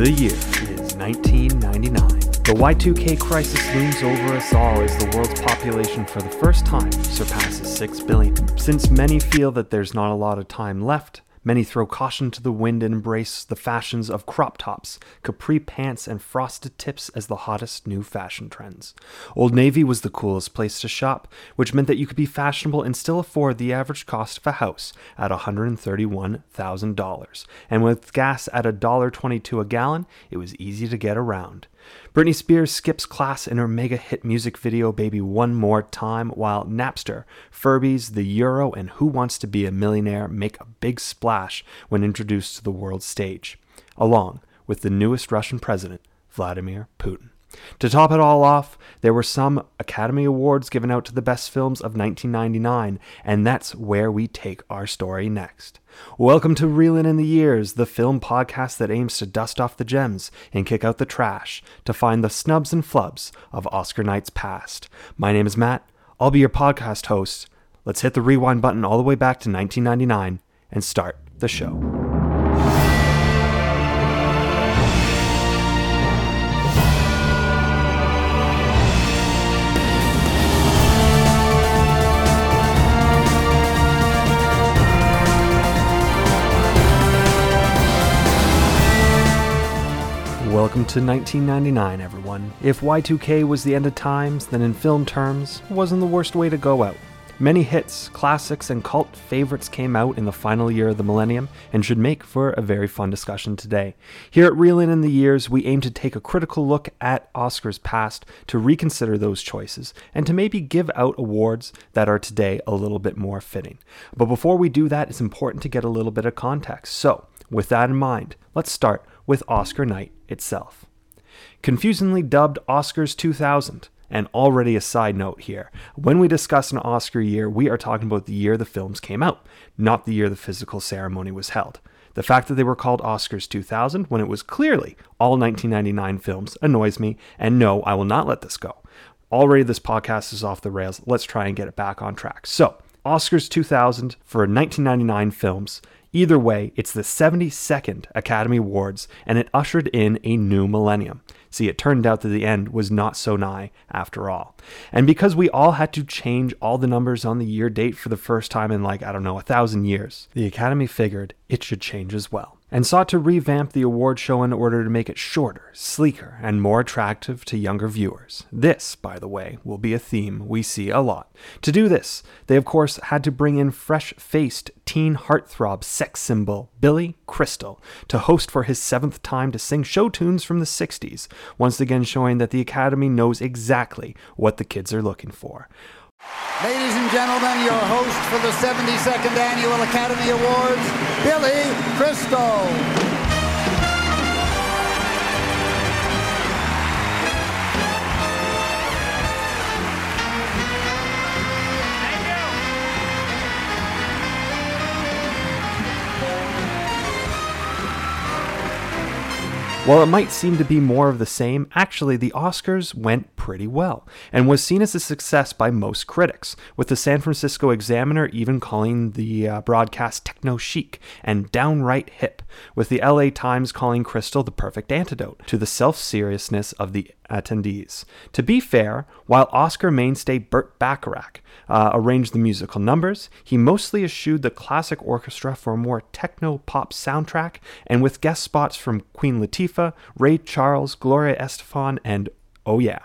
The year is 1999. The Y2K crisis looms over us all as the world's population for the first time surpasses 6 billion. Since many feel that there's not a lot of time left, Many throw caution to the wind and embrace the fashions of crop tops, capri pants, and frosted tips as the hottest new fashion trends. Old Navy was the coolest place to shop, which meant that you could be fashionable and still afford the average cost of a house at $131,000. And with gas at $1.22 a gallon, it was easy to get around. Britney Spears skips class in her mega hit music video Baby One More Time, while Napster, Furbies, The Euro, and Who Wants to Be a Millionaire make a big splash when introduced to the world stage, along with the newest Russian president, Vladimir Putin. To top it all off, there were some Academy Awards given out to the best films of 1999, and that's where we take our story next. Welcome to Reelin' in the Years, the film podcast that aims to dust off the gems and kick out the trash to find the snubs and flubs of Oscar nights past. My name is Matt. I'll be your podcast host. Let's hit the rewind button all the way back to 1999 and start the show. Welcome to 1999, everyone. If Y2K was the end of times, then in film terms, it wasn't the worst way to go out. Many hits, classics, and cult favorites came out in the final year of the millennium and should make for a very fun discussion today. Here at Reelin' in the Years, we aim to take a critical look at Oscars past to reconsider those choices and to maybe give out awards that are today a little bit more fitting. But before we do that, it's important to get a little bit of context. So, with that in mind, let's start with Oscar night itself. Confusingly dubbed Oscars 2000, and already a side note here. When we discuss an Oscar year, we are talking about the year the films came out, not the year the physical ceremony was held. The fact that they were called Oscars 2000 when it was clearly all 1999 films annoys me, and no, I will not let this go. Already, this podcast is off the rails. Let's try and get it back on track. So, Oscars 2000 for 1999 films Either way, it's the 72nd Academy Awards, and it ushered in a new millennium. See, it turned out that the end was not so nigh after all. And because we all had to change all the numbers on the year date for the first time in like, I don't know, a thousand years, the Academy figured it should change as well and sought to revamp the award show in order to make it shorter, sleeker, and more attractive to younger viewers. This, by the way, will be a theme we see a lot. To do this, they of course had to bring in fresh faced teen heartthrob sex symbol Billy Crystal to host for his seventh time to sing show tunes from the 60s, once again showing that the Academy knows exactly what the kids are looking for. Ladies and gentlemen, your host for the 72nd Annual Academy Awards, Billy Crystal. While it might seem to be more of the same, actually the Oscars went pretty well and was seen as a success by most critics, with the San Francisco Examiner even calling the uh, broadcast techno chic and downright hip, with the LA Times calling Crystal the perfect antidote to the self seriousness of the attendees. To be fair, while Oscar mainstay Burt Bacharach uh, arranged the musical numbers, he mostly eschewed the classic orchestra for a more techno pop soundtrack, and with guest spots from Queen Latifah, Ray Charles, Gloria Estefan, and oh yeah,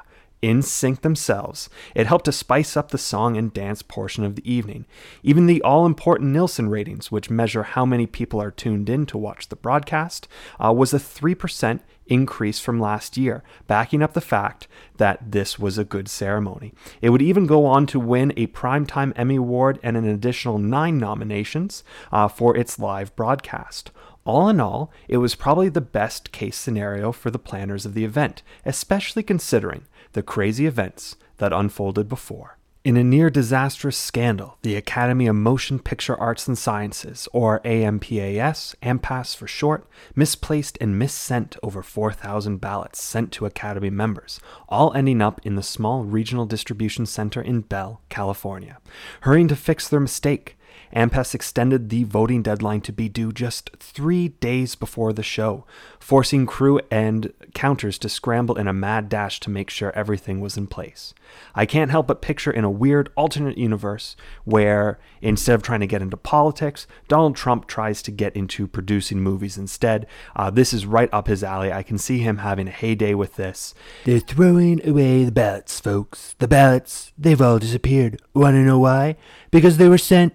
NSYNC themselves. It helped to spice up the song and dance portion of the evening. Even the all important Nielsen ratings, which measure how many people are tuned in to watch the broadcast, uh, was a 3% increase from last year, backing up the fact that this was a good ceremony. It would even go on to win a Primetime Emmy Award and an additional nine nominations uh, for its live broadcast. All in all, it was probably the best case scenario for the planners of the event, especially considering the crazy events that unfolded before. In a near disastrous scandal, the Academy of Motion Picture Arts and Sciences, or AMPAS, AMPAS for short, misplaced and missent over 4,000 ballots sent to Academy members, all ending up in the small regional distribution center in Bell, California. Hurrying to fix their mistake, AMPAS extended the voting deadline to be due just three days before the show, forcing crew and counters to scramble in a mad dash to make sure everything was in place. I can't help but picture in a weird alternate universe where, instead of trying to get into politics, Donald Trump tries to get into producing movies instead. Uh, this is right up his alley. I can see him having a heyday with this. They're throwing away the ballots, folks. The ballots, they've all disappeared. Want to know why? Because they were sent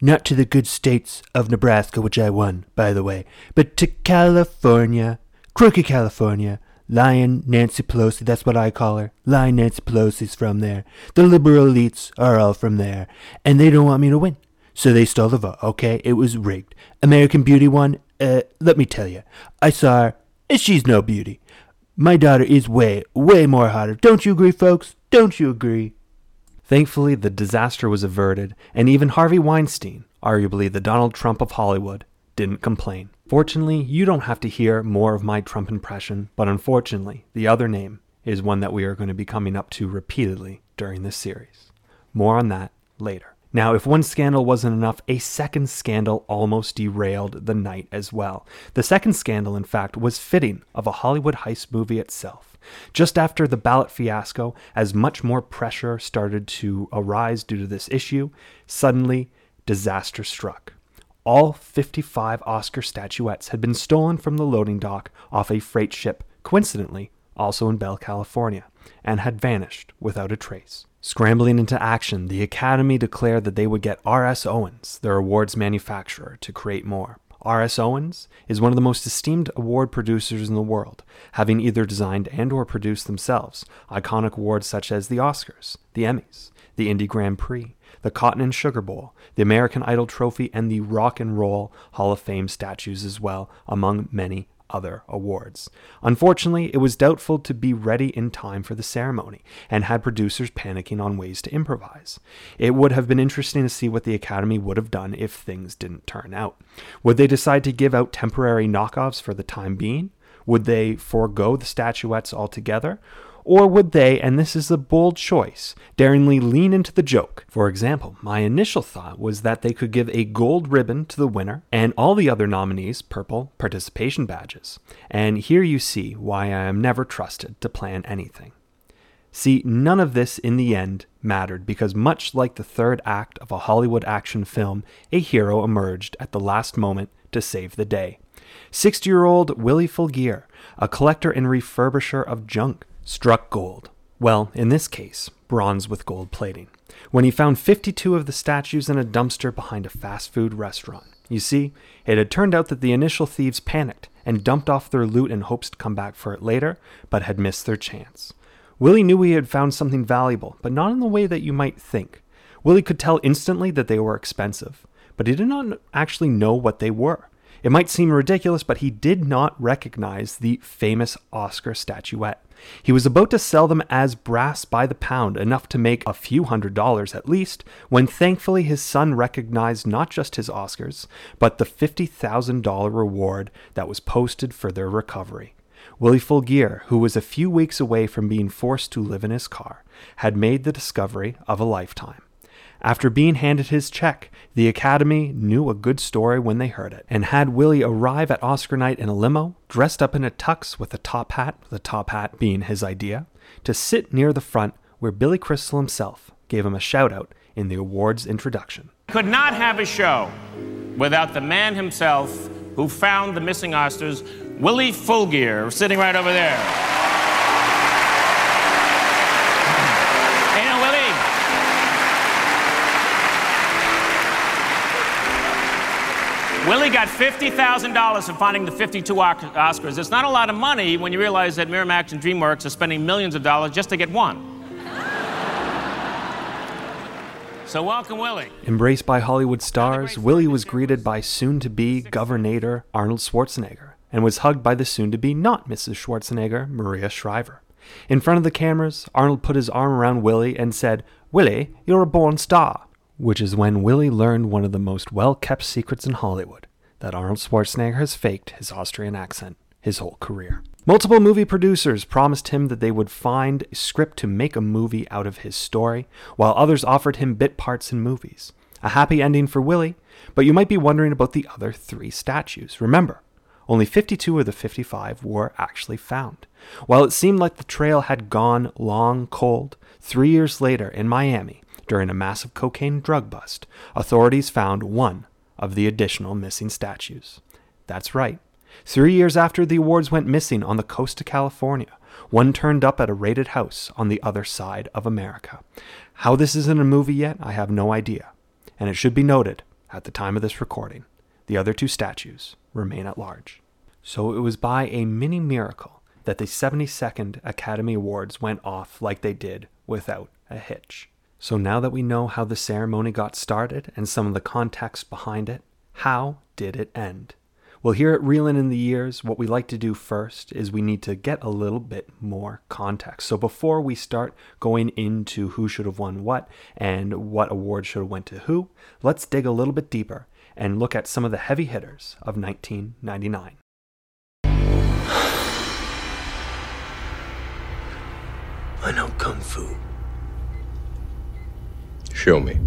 not to the good states of Nebraska, which I won, by the way, but to California, crooked California. Lion Nancy Pelosi, that's what I call her. Lion Nancy Pelosi's from there. The liberal elites are all from there. And they don't want me to win. So they stole the vote, okay? It was rigged. American Beauty won. Uh, let me tell you, I saw her, and she's no beauty. My daughter is way, way more hotter. Don't you agree, folks? Don't you agree? Thankfully, the disaster was averted, and even Harvey Weinstein, arguably the Donald Trump of Hollywood, didn't complain. Fortunately, you don't have to hear more of my Trump impression, but unfortunately, the other name is one that we are going to be coming up to repeatedly during this series. More on that later. Now, if one scandal wasn't enough, a second scandal almost derailed the night as well. The second scandal, in fact, was fitting of a Hollywood heist movie itself. Just after the ballot fiasco, as much more pressure started to arise due to this issue, suddenly disaster struck. All 55 Oscar statuettes had been stolen from the loading dock off a freight ship, coincidentally, also in Bell, California, and had vanished without a trace. Scrambling into action, the Academy declared that they would get R.S. Owens, their awards manufacturer, to create more. R.S. Owens is one of the most esteemed award producers in the world, having either designed and or produced themselves iconic awards such as the Oscars, the Emmys, the Indy Grand Prix, the Cotton and Sugar Bowl, the American Idol Trophy, and the Rock and Roll Hall of Fame statues as well, among many other awards. Unfortunately, it was doubtful to be ready in time for the ceremony and had producers panicking on ways to improvise. It would have been interesting to see what the Academy would have done if things didn't turn out. Would they decide to give out temporary knockoffs for the time being? Would they forego the statuettes altogether? Or would they, and this is a bold choice, daringly lean into the joke? For example, my initial thought was that they could give a gold ribbon to the winner and all the other nominees purple participation badges. And here you see why I am never trusted to plan anything. See, none of this in the end mattered because, much like the third act of a Hollywood action film, a hero emerged at the last moment to save the day. 60 year old Willie Fulgear, a collector and refurbisher of junk, struck gold. Well, in this case, bronze with gold plating. When he found 52 of the statues in a dumpster behind a fast food restaurant. You see, it had turned out that the initial thieves panicked and dumped off their loot in hopes to come back for it later, but had missed their chance. Willie knew he had found something valuable, but not in the way that you might think. Willie could tell instantly that they were expensive, but he did not actually know what they were. It might seem ridiculous, but he did not recognize the famous Oscar statuette. He was about to sell them as brass by the pound, enough to make a few hundred dollars at least, when thankfully his son recognized not just his Oscars, but the $50,000 reward that was posted for their recovery. Willie Fulgear, who was a few weeks away from being forced to live in his car, had made the discovery of a lifetime. After being handed his check, the Academy knew a good story when they heard it, and had Willie arrive at Oscar night in a limo, dressed up in a tux with a top hat, the top hat being his idea, to sit near the front where Billy Crystal himself gave him a shout out in the awards introduction. Could not have a show without the man himself who found the missing Oscars, Willie Fulgear, sitting right over there. Willie got $50,000 for finding the 52 Oscars. It's not a lot of money when you realize that Miramax and DreamWorks are spending millions of dollars just to get one. So welcome, Willie. Embraced by Hollywood stars, Willie was greeted by soon-to-be Governor Arnold Schwarzenegger and was hugged by the soon-to-be not Mrs. Schwarzenegger, Maria Shriver. In front of the cameras, Arnold put his arm around Willie and said, Willie, you're a born star which is when Willie learned one of the most well kept secrets in Hollywood that Arnold Schwarzenegger has faked his Austrian accent his whole career. Multiple movie producers promised him that they would find a script to make a movie out of his story, while others offered him bit parts in movies. A happy ending for Willie, but you might be wondering about the other three statues. Remember, only 52 of the 55 were actually found. While it seemed like the trail had gone long cold, three years later in Miami, during a massive cocaine drug bust, authorities found one of the additional missing statues. That's right. Three years after the awards went missing on the coast of California, one turned up at a raided house on the other side of America. How this isn't a movie yet, I have no idea. And it should be noted, at the time of this recording, the other two statues remain at large. So it was by a mini miracle that the 72nd Academy Awards went off like they did without a hitch. So now that we know how the ceremony got started and some of the context behind it, how did it end? Well, here at Reelin' in the Years, what we like to do first is we need to get a little bit more context. So before we start going into who should have won what and what award should have went to who, let's dig a little bit deeper and look at some of the heavy hitters of 1999. I know Kung Fu. Show me.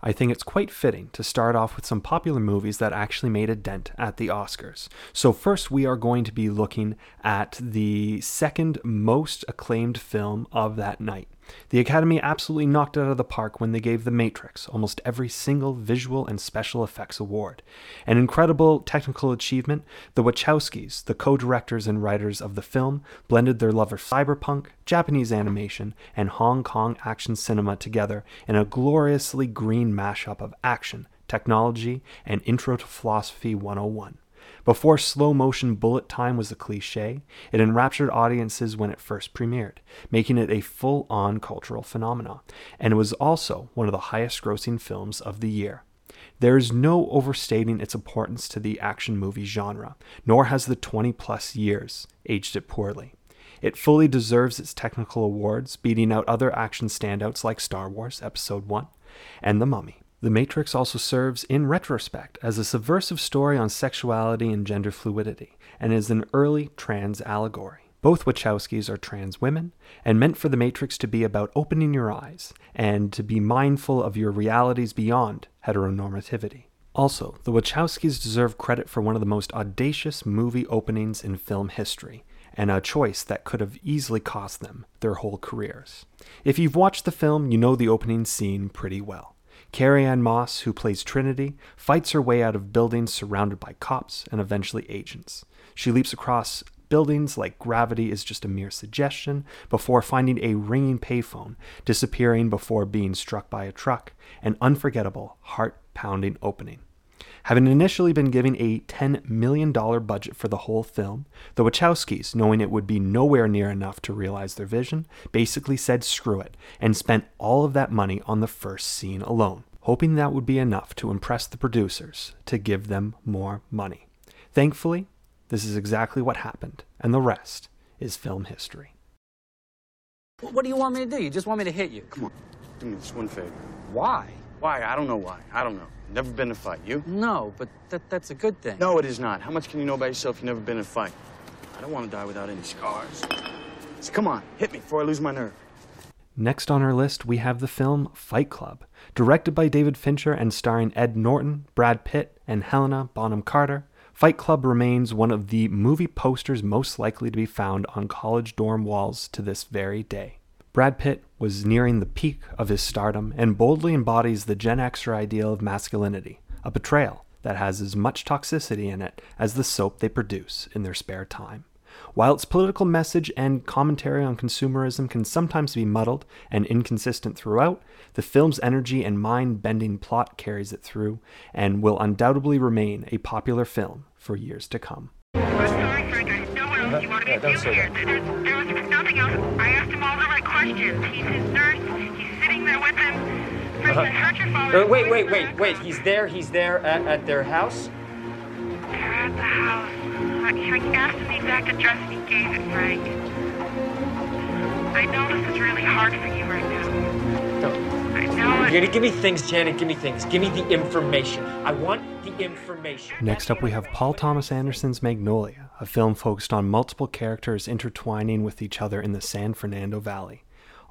I think it's quite fitting to start off with some popular movies that actually made a dent at the Oscars. So, first, we are going to be looking at the second most acclaimed film of that night. The Academy absolutely knocked it out of the park when they gave The Matrix almost every single visual and special effects award. An incredible technical achievement, the Wachowskis, the co directors and writers of the film, blended their love of cyberpunk, Japanese animation, and Hong Kong action cinema together in a gloriously green mashup of action, technology, and Intro to Philosophy 101. Before slow motion bullet time was a cliche, it enraptured audiences when it first premiered, making it a full on cultural phenomenon, and it was also one of the highest grossing films of the year. There is no overstating its importance to the action movie genre, nor has the 20 plus years aged it poorly. It fully deserves its technical awards, beating out other action standouts like Star Wars Episode 1 and The Mummy. The Matrix also serves, in retrospect, as a subversive story on sexuality and gender fluidity, and is an early trans allegory. Both Wachowskis are trans women, and meant for The Matrix to be about opening your eyes and to be mindful of your realities beyond heteronormativity. Also, the Wachowskis deserve credit for one of the most audacious movie openings in film history, and a choice that could have easily cost them their whole careers. If you've watched the film, you know the opening scene pretty well. Carrie-Anne Moss, who plays Trinity, fights her way out of buildings surrounded by cops and eventually agents. She leaps across buildings like gravity is just a mere suggestion before finding a ringing payphone, disappearing before being struck by a truck, an unforgettable, heart pounding opening. Having initially been given a $10 million budget for the whole film, the Wachowskis, knowing it would be nowhere near enough to realize their vision, basically said screw it and spent all of that money on the first scene alone, hoping that would be enough to impress the producers to give them more money. Thankfully, this is exactly what happened, and the rest is film history. What do you want me to do? You just want me to hit you? Come on, do me this one favor. Why? Why? I don't know why. I don't know. Never been in a fight. You? No, but that, that's a good thing. No, it is not. How much can you know about yourself? You've never been in a fight. I don't want to die without any scars. So come on, hit me before I lose my nerve. Next on our list, we have the film Fight Club, directed by David Fincher and starring Ed Norton, Brad Pitt, and Helena Bonham Carter. Fight Club remains one of the movie posters most likely to be found on college dorm walls to this very day. Brad Pitt was nearing the peak of his stardom and boldly embodies the Gen Xer ideal of masculinity, a betrayal that has as much toxicity in it as the soap they produce in their spare time. While its political message and commentary on consumerism can sometimes be muddled and inconsistent throughout, the film's energy and mind bending plot carries it through and will undoubtedly remain a popular film for years to come. I'm sorry, Frank. I have nowhere questions. He's his nurse. He's sitting there with him. Frank, I heard your father. Uh, wait, wait, wait, wait. He's there. He's there at, at their house. They're at the house. I, I asked him the exact address and he gave it, Frank. I know this is really hard for you right now. Don't. I know You're gonna give me things, Janet. Give me things. Give me the information. I want the information. Next up, we have Paul Thomas Anderson's Magnolia, a film focused on multiple characters intertwining with each other in the San Fernando Valley.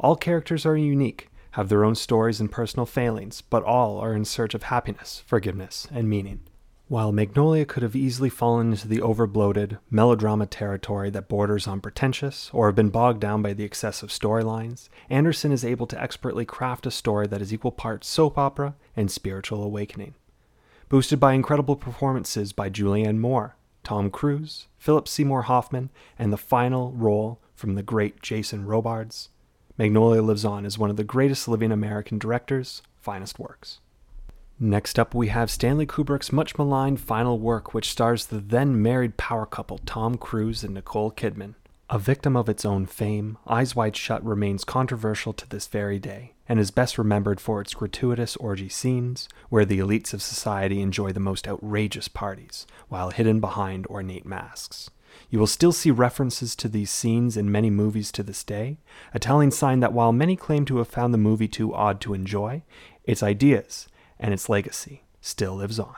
All characters are unique, have their own stories and personal failings, but all are in search of happiness, forgiveness, and meaning. While Magnolia could have easily fallen into the overbloated, melodrama territory that borders on pretentious or have been bogged down by the excessive storylines, Anderson is able to expertly craft a story that is equal parts soap opera and spiritual awakening. Boosted by incredible performances by Julianne Moore, Tom Cruise, Philip Seymour Hoffman, and the final role from the great Jason Robards, Magnolia lives on as one of the greatest living American directors' finest works. Next up, we have Stanley Kubrick's much maligned final work, which stars the then married power couple Tom Cruise and Nicole Kidman. A victim of its own fame, Eyes Wide Shut remains controversial to this very day, and is best remembered for its gratuitous orgy scenes, where the elites of society enjoy the most outrageous parties, while hidden behind ornate masks. You will still see references to these scenes in many movies to this day, a telling sign that while many claim to have found the movie too odd to enjoy, its ideas and its legacy still lives on.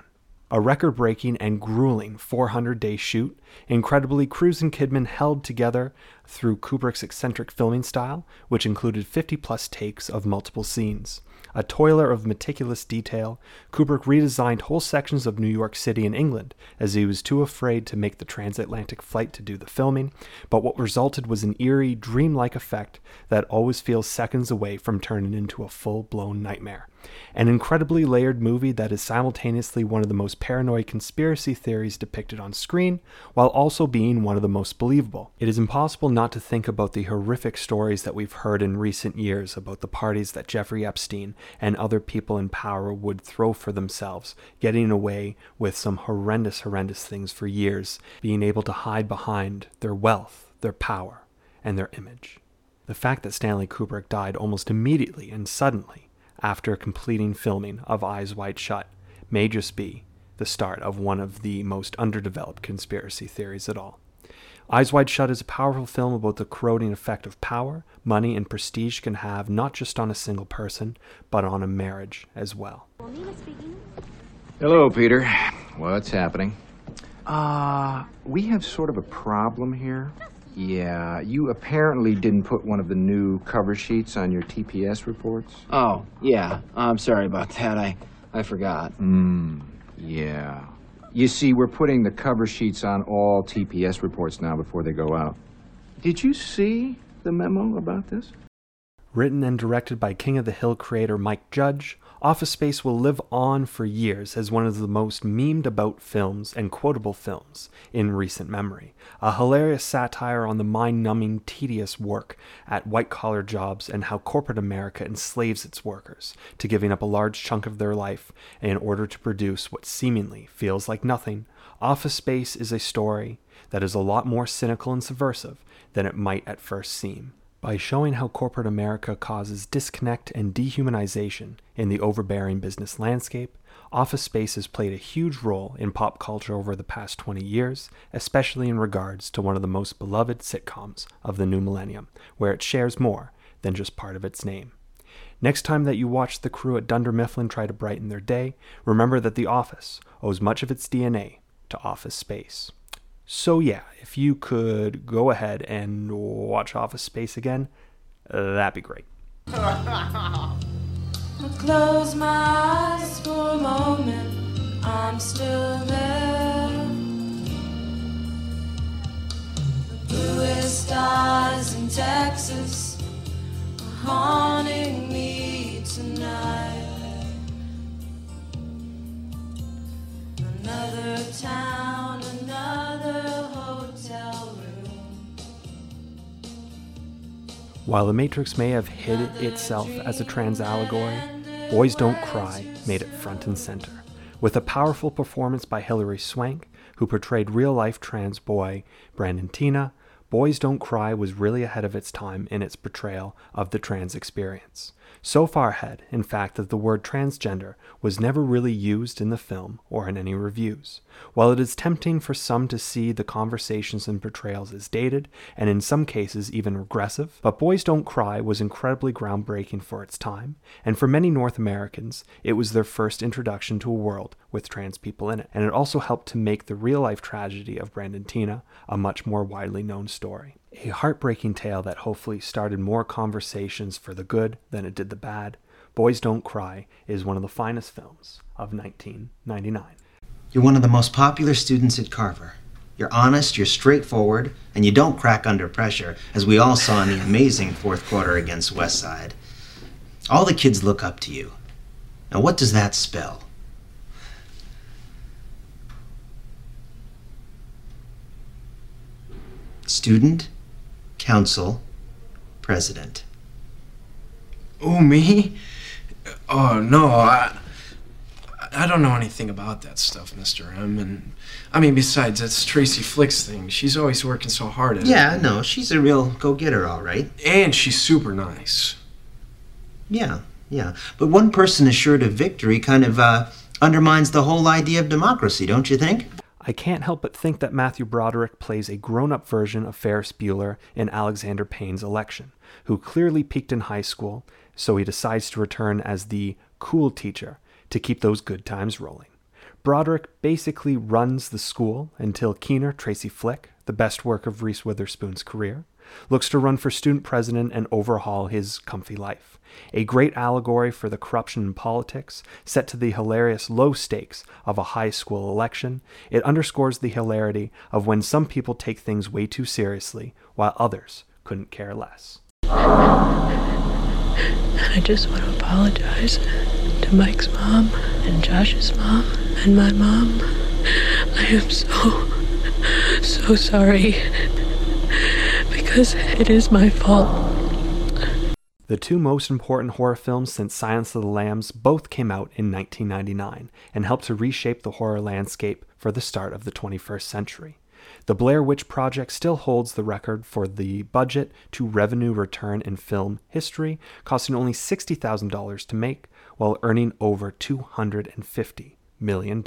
A record breaking and grueling 400 day shoot, incredibly, Cruise and Kidman held together through Kubrick's eccentric filming style, which included 50 plus takes of multiple scenes. A toiler of meticulous detail, Kubrick redesigned whole sections of New York City and England as he was too afraid to make the transatlantic flight to do the filming, but what resulted was an eerie, dreamlike effect that always feels seconds away from turning into a full blown nightmare. An incredibly layered movie that is simultaneously one of the most paranoid conspiracy theories depicted on screen, while also being one of the most believable. It is impossible not to think about the horrific stories that we've heard in recent years about the parties that Jeffrey Epstein and other people in power would throw for themselves, getting away with some horrendous, horrendous things for years, being able to hide behind their wealth, their power, and their image. The fact that Stanley Kubrick died almost immediately and suddenly after completing filming of Eyes Wide Shut may just be the start of one of the most underdeveloped conspiracy theories at all. Eyes Wide Shut is a powerful film about the corroding effect of power, money, and prestige can have not just on a single person, but on a marriage as well. Hello, Peter. What's happening? Uh, we have sort of a problem here. Yeah, you apparently didn't put one of the new cover sheets on your TPS reports. Oh, yeah. I'm sorry about that. I, I forgot. Hmm, yeah. You see, we're putting the cover sheets on all TPS reports now before they go out. Did you see the memo about this? Written and directed by King of the Hill creator Mike Judge, Office Space will live on for years as one of the most memed about films and quotable films in recent memory. A hilarious satire on the mind numbing, tedious work at white collar jobs and how corporate America enslaves its workers to giving up a large chunk of their life in order to produce what seemingly feels like nothing. Office Space is a story that is a lot more cynical and subversive than it might at first seem by showing how corporate America causes disconnect and dehumanization in the overbearing business landscape, Office Space has played a huge role in pop culture over the past 20 years, especially in regards to one of the most beloved sitcoms of the new millennium, where it shares more than just part of its name. Next time that you watch the crew at Dunder Mifflin try to brighten their day, remember that The Office owes much of its DNA to Office Space. So, yeah, if you could go ahead and watch Office Space again, that'd be great. Close my eyes for a moment, I'm still there. The bluest in Texas are haunting me tonight. Another town, another hotel room. While The Matrix may have hid itself as a trans allegory, Boys Don't Cry made it front and center. With a powerful performance by Hilary Swank, who portrayed real life trans boy Brandon Teena, Boys Don't Cry was really ahead of its time in its portrayal of the trans experience. So far ahead, in fact, that the word transgender was never really used in the film or in any reviews. While it is tempting for some to see the conversations and portrayals as dated, and in some cases even regressive, but Boys Don't Cry was incredibly groundbreaking for its time, and for many North Americans, it was their first introduction to a world with trans people in it, and it also helped to make the real life tragedy of Brandon Teena a much more widely known story. A heartbreaking tale that hopefully started more conversations for the good than it did the bad. Boys Don't Cry is one of the finest films of 1999. You're one of the most popular students at Carver. You're honest, you're straightforward, and you don't crack under pressure, as we all saw in the amazing fourth quarter against Westside. All the kids look up to you. Now, what does that spell? Student, council, president. Oh, me? Oh, no, I. I don't know anything about that stuff, Mr. M. And I mean, besides, that's Tracy Flick's thing. She's always working so hard at it. Yeah, no, she's a real go getter, all right. And she's super nice. Yeah, yeah. But one person assured of victory kind of uh, undermines the whole idea of democracy, don't you think? I can't help but think that Matthew Broderick plays a grown up version of Ferris Bueller in Alexander Payne's election, who clearly peaked in high school, so he decides to return as the cool teacher to keep those good times rolling. Broderick basically runs the school until Keener, Tracy Flick, the best work of Reese Witherspoon's career, looks to run for student president and overhaul his comfy life. A great allegory for the corruption in politics, set to the hilarious low stakes of a high school election, it underscores the hilarity of when some people take things way too seriously, while others couldn't care less. I just want to apologize to Mike's mom and Josh's mom and my mom. I am so, so sorry because it is my fault. The two most important horror films since Silence of the Lambs both came out in 1999 and helped to reshape the horror landscape for the start of the 21st century. The Blair Witch Project still holds the record for the budget to revenue return in film history, costing only $60,000 to make while earning over $250 million.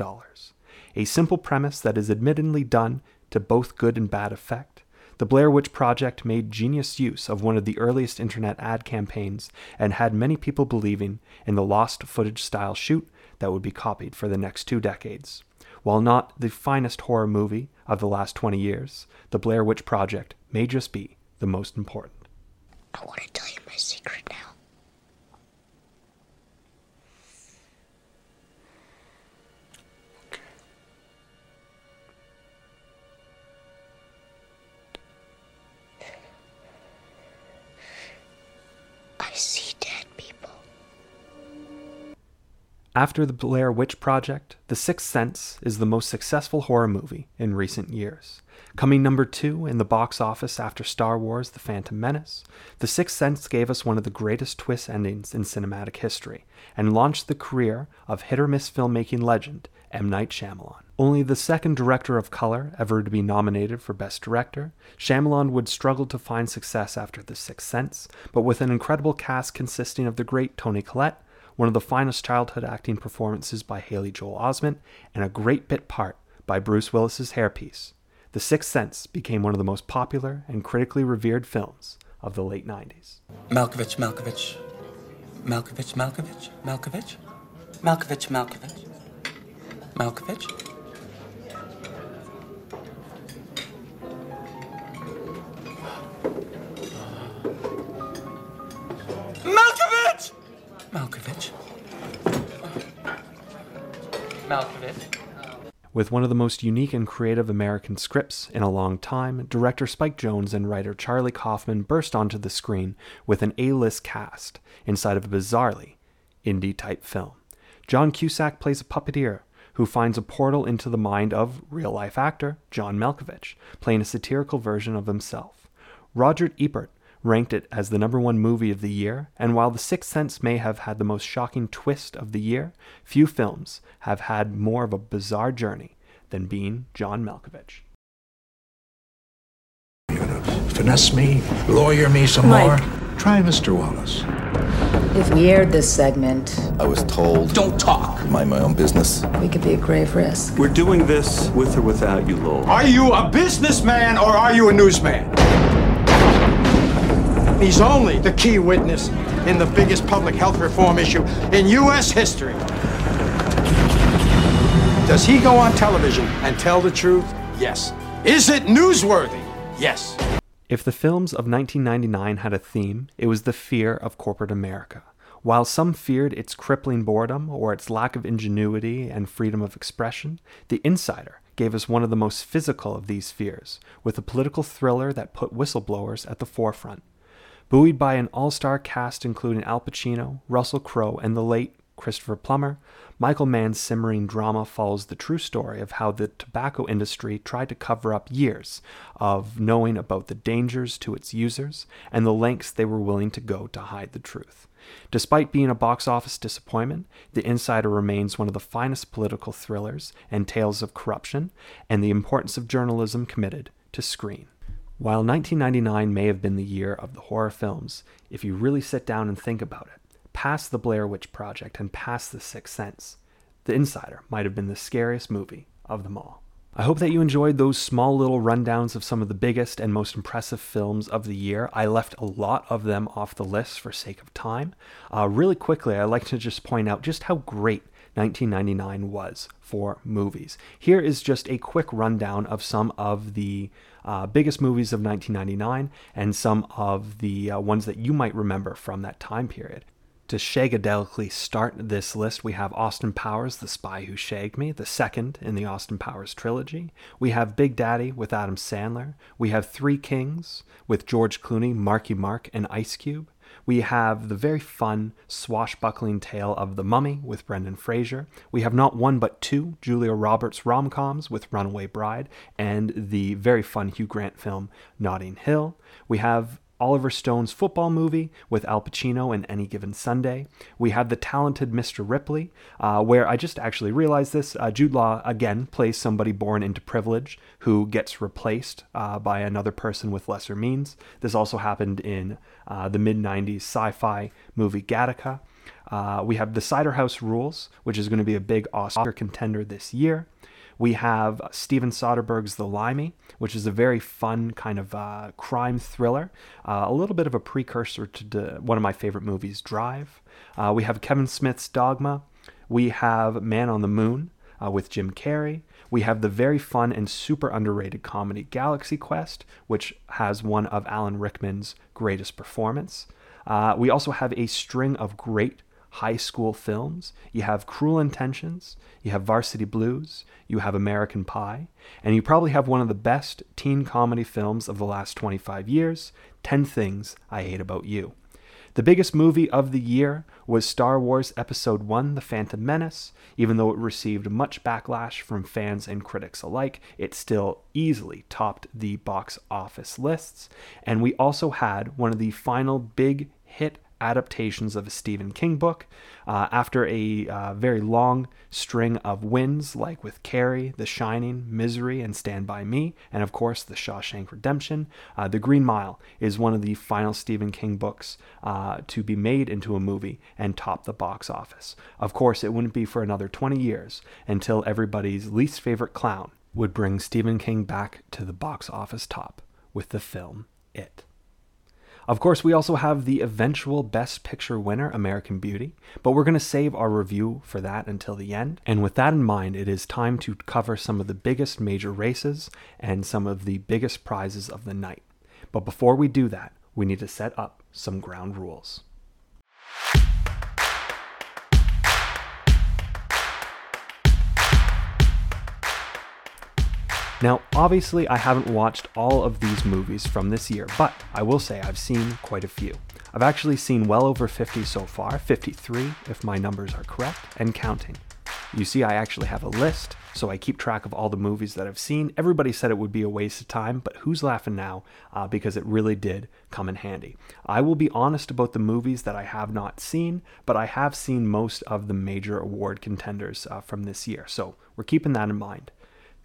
A simple premise that is admittedly done to both good and bad effect. The Blair Witch Project made genius use of one of the earliest internet ad campaigns and had many people believing in the lost footage style shoot that would be copied for the next two decades. While not the finest horror movie of the last 20 years, The Blair Witch Project may just be the most important. I want to tell you my secret now. After the Blair Witch Project, The Sixth Sense is the most successful horror movie in recent years. Coming number two in the box office after Star Wars The Phantom Menace, The Sixth Sense gave us one of the greatest twist endings in cinematic history and launched the career of hit or miss filmmaking legend M. Night Shyamalan. Only the second director of color ever to be nominated for Best Director, Shyamalan would struggle to find success after The Sixth Sense, but with an incredible cast consisting of the great Toni Collette, one of the finest childhood acting performances by Haley Joel Osment, and a great bit part by Bruce Willis's hairpiece. The Sixth Sense became one of the most popular and critically revered films of the late 90s. Malkovich, Malkovich. Malkovich, Malkovich, Malkovich. Malkovich, Malkovich. Malkovich. Malkovich. Malkovich. With one of the most unique and creative American scripts in a long time, director Spike Jonze and writer Charlie Kaufman burst onto the screen with an A list cast inside of a bizarrely indie type film. John Cusack plays a puppeteer who finds a portal into the mind of real life actor John Malkovich, playing a satirical version of himself. Roger Ebert ranked it as the number one movie of the year, and while The Sixth Sense may have had the most shocking twist of the year, few films have had more of a bizarre journey than being John Malkovich. You're gonna Finesse me, lawyer me some Mike. more. Try Mr. Wallace. If we aired this segment, I was told. Don't talk. Mind my own business. we could be a grave risk. We're doing this with or without you, Lowell. Are you a businessman or are you a newsman? He's only the key witness in the biggest public health reform issue in U.S. history. Does he go on television and tell the truth? Yes. Is it newsworthy? Yes. If the films of 1999 had a theme, it was the fear of corporate America. While some feared its crippling boredom or its lack of ingenuity and freedom of expression, The Insider gave us one of the most physical of these fears, with a political thriller that put whistleblowers at the forefront. Buoyed by an all star cast including Al Pacino, Russell Crowe, and the late Christopher Plummer, Michael Mann's simmering drama follows the true story of how the tobacco industry tried to cover up years of knowing about the dangers to its users and the lengths they were willing to go to hide the truth. Despite being a box office disappointment, The Insider remains one of the finest political thrillers and tales of corruption and the importance of journalism committed to screen. While 1999 may have been the year of the horror films, if you really sit down and think about it, past the Blair Witch Project and past The Sixth Sense, The Insider might have been the scariest movie of them all. I hope that you enjoyed those small little rundowns of some of the biggest and most impressive films of the year. I left a lot of them off the list for sake of time. Uh, really quickly, I'd like to just point out just how great 1999 was for movies. Here is just a quick rundown of some of the uh, biggest movies of 1999 and some of the uh, ones that you might remember from that time period. To shagadelically start this list, we have Austin Powers, The Spy Who Shagged Me, the second in the Austin Powers trilogy. We have Big Daddy with Adam Sandler. We have Three Kings with George Clooney, Marky Mark, and Ice Cube. We have the very fun, swashbuckling tale of The Mummy with Brendan Fraser. We have not one but two Julia Roberts rom coms with Runaway Bride and the very fun Hugh Grant film Notting Hill. We have Oliver Stone's football movie with Al Pacino in Any Given Sunday. We have The Talented Mr. Ripley, uh, where I just actually realized this. Uh, Jude Law, again, plays somebody born into privilege who gets replaced uh, by another person with lesser means. This also happened in uh, the mid 90s sci fi movie Gattaca. Uh, we have The Cider House Rules, which is going to be a big Oscar contender this year. We have Steven Soderbergh's The Limey, which is a very fun kind of uh, crime thriller, uh, a little bit of a precursor to one of my favorite movies, Drive. Uh, we have Kevin Smith's Dogma. We have Man on the Moon uh, with Jim Carrey. We have the very fun and super underrated comedy Galaxy Quest, which has one of Alan Rickman's greatest performance. Uh, we also have a string of great high school films. You have Cruel Intentions, you have Varsity Blues, you have American Pie, and you probably have one of the best teen comedy films of the last 25 years 10 Things I Hate About You. The biggest movie of the year was Star Wars Episode 1 The Phantom Menace. Even though it received much backlash from fans and critics alike, it still easily topped the box office lists. And we also had one of the final big hit adaptations of a Stephen King book. Uh, after a uh, very long string of wins, like with Carrie, The Shining, Misery, and Stand By Me, and of course The Shawshank Redemption, uh, The Green Mile is one of the final Stephen King books uh, to be made into a movie and top the box office. Of course, it wouldn't be for another 20 years until everybody's least favorite clown would bring Stephen King back to the box office top with the film It. Of course, we also have the eventual Best Picture winner, American Beauty, but we're going to save our review for that until the end. And with that in mind, it is time to cover some of the biggest major races and some of the biggest prizes of the night. But before we do that, we need to set up some ground rules. Now, obviously, I haven't watched all of these movies from this year, but I will say I've seen quite a few. I've actually seen well over 50 so far, 53 if my numbers are correct, and counting. You see, I actually have a list, so I keep track of all the movies that I've seen. Everybody said it would be a waste of time, but who's laughing now? Uh, because it really did come in handy. I will be honest about the movies that I have not seen, but I have seen most of the major award contenders uh, from this year, so we're keeping that in mind.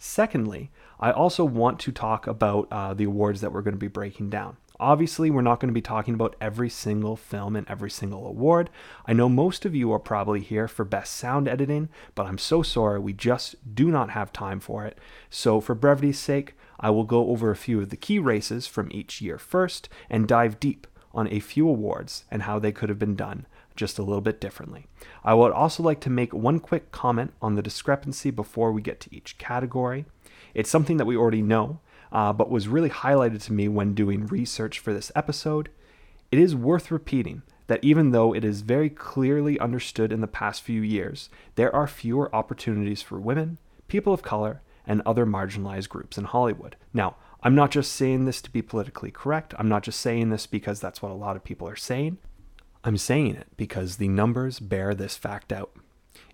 Secondly, I also want to talk about uh, the awards that we're going to be breaking down. Obviously, we're not going to be talking about every single film and every single award. I know most of you are probably here for best sound editing, but I'm so sorry we just do not have time for it. So, for brevity's sake, I will go over a few of the key races from each year first and dive deep on a few awards and how they could have been done just a little bit differently. I would also like to make one quick comment on the discrepancy before we get to each category. It's something that we already know, uh, but was really highlighted to me when doing research for this episode. It is worth repeating that even though it is very clearly understood in the past few years, there are fewer opportunities for women, people of color, and other marginalized groups in Hollywood. Now, I'm not just saying this to be politically correct. I'm not just saying this because that's what a lot of people are saying. I'm saying it because the numbers bear this fact out.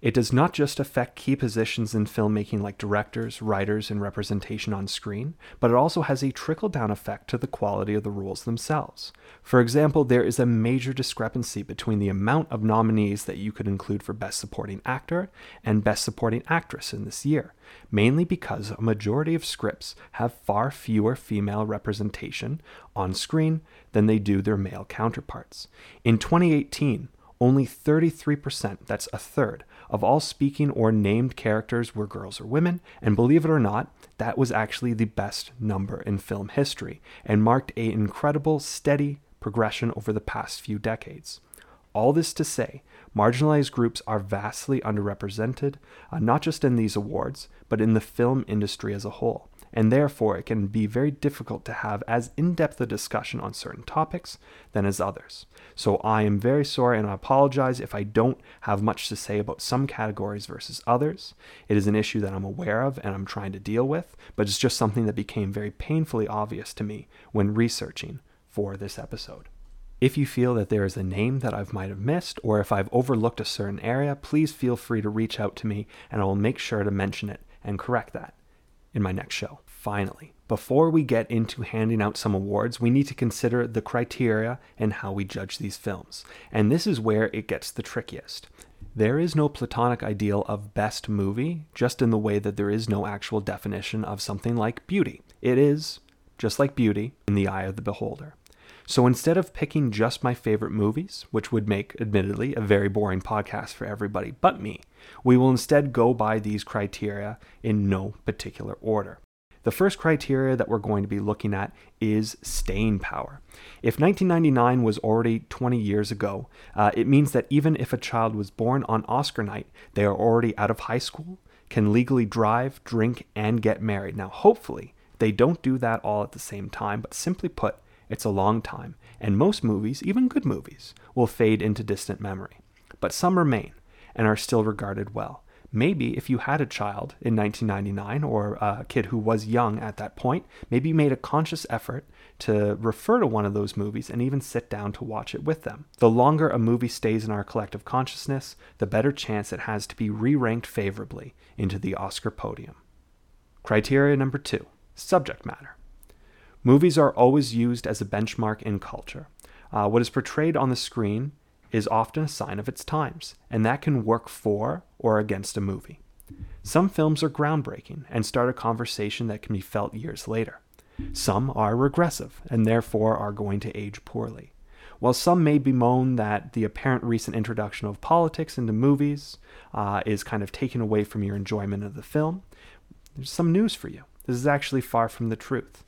It does not just affect key positions in filmmaking like directors, writers, and representation on screen, but it also has a trickle down effect to the quality of the roles themselves. For example, there is a major discrepancy between the amount of nominees that you could include for Best Supporting Actor and Best Supporting Actress in this year, mainly because a majority of scripts have far fewer female representation on screen than they do their male counterparts. In 2018, only 33%, that's a third, of all speaking or named characters were girls or women, and believe it or not, that was actually the best number in film history and marked an incredible, steady progression over the past few decades. All this to say, marginalized groups are vastly underrepresented, uh, not just in these awards, but in the film industry as a whole and therefore it can be very difficult to have as in depth a discussion on certain topics than as others. So I am very sorry and I apologize if I don't have much to say about some categories versus others. It is an issue that I'm aware of and I'm trying to deal with, but it's just something that became very painfully obvious to me when researching for this episode. If you feel that there is a name that I might have missed, or if I've overlooked a certain area, please feel free to reach out to me and I will make sure to mention it and correct that in my next show. Finally, before we get into handing out some awards, we need to consider the criteria and how we judge these films. And this is where it gets the trickiest. There is no platonic ideal of best movie, just in the way that there is no actual definition of something like beauty. It is, just like beauty, in the eye of the beholder. So instead of picking just my favorite movies, which would make, admittedly, a very boring podcast for everybody but me, we will instead go by these criteria in no particular order. The first criteria that we're going to be looking at is staying power. If 1999 was already 20 years ago, uh, it means that even if a child was born on Oscar night, they are already out of high school, can legally drive, drink, and get married. Now, hopefully, they don't do that all at the same time, but simply put, it's a long time, and most movies, even good movies, will fade into distant memory. But some remain and are still regarded well. Maybe if you had a child in 1999 or a kid who was young at that point, maybe you made a conscious effort to refer to one of those movies and even sit down to watch it with them. The longer a movie stays in our collective consciousness, the better chance it has to be re ranked favorably into the Oscar podium. Criteria number two subject matter. Movies are always used as a benchmark in culture. Uh, what is portrayed on the screen is often a sign of its times, and that can work for or against a movie. Some films are groundbreaking and start a conversation that can be felt years later. Some are regressive and therefore are going to age poorly. While some may bemoan that the apparent recent introduction of politics into movies uh, is kind of taken away from your enjoyment of the film, there's some news for you. This is actually far from the truth.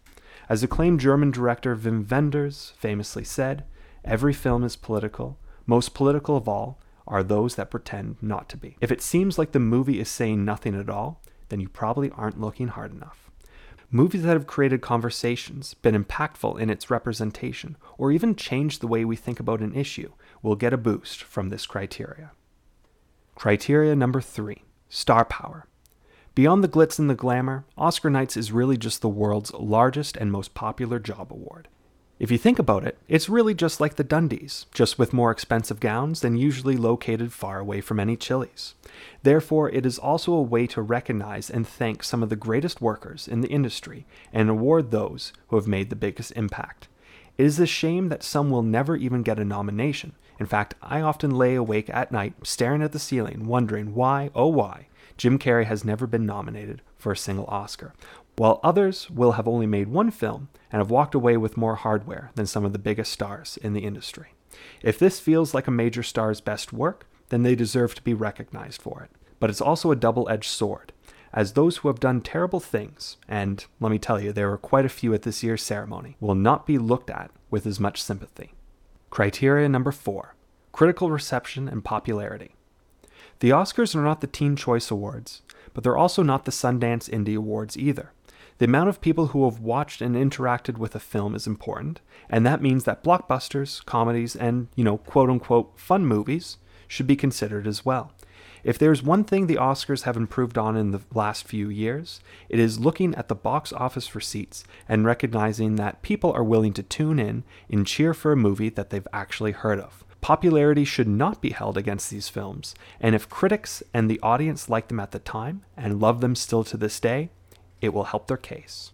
As acclaimed German director Wim Wenders famously said, every film is political. Most political of all are those that pretend not to be. If it seems like the movie is saying nothing at all, then you probably aren't looking hard enough. Movies that have created conversations, been impactful in its representation, or even changed the way we think about an issue will get a boost from this criteria. Criteria number three star power. Beyond the glitz and the glamour, Oscar Nights is really just the world's largest and most popular job award. If you think about it, it's really just like the Dundies, just with more expensive gowns and usually located far away from any Chili's. Therefore, it is also a way to recognize and thank some of the greatest workers in the industry and award those who have made the biggest impact. It is a shame that some will never even get a nomination. In fact, I often lay awake at night staring at the ceiling, wondering why, oh why, Jim Carrey has never been nominated for a single Oscar, while others will have only made one film and have walked away with more hardware than some of the biggest stars in the industry. If this feels like a major star's best work, then they deserve to be recognized for it. But it's also a double edged sword, as those who have done terrible things, and let me tell you, there were quite a few at this year's ceremony, will not be looked at with as much sympathy. Criteria number four critical reception and popularity. The Oscars are not the Teen Choice Awards, but they're also not the Sundance Indie Awards either. The amount of people who have watched and interacted with a film is important, and that means that blockbusters, comedies, and, you know, quote unquote fun movies should be considered as well. If there's one thing the Oscars have improved on in the last few years, it is looking at the box office receipts and recognizing that people are willing to tune in and cheer for a movie that they've actually heard of. Popularity should not be held against these films, and if critics and the audience like them at the time and love them still to this day, it will help their case.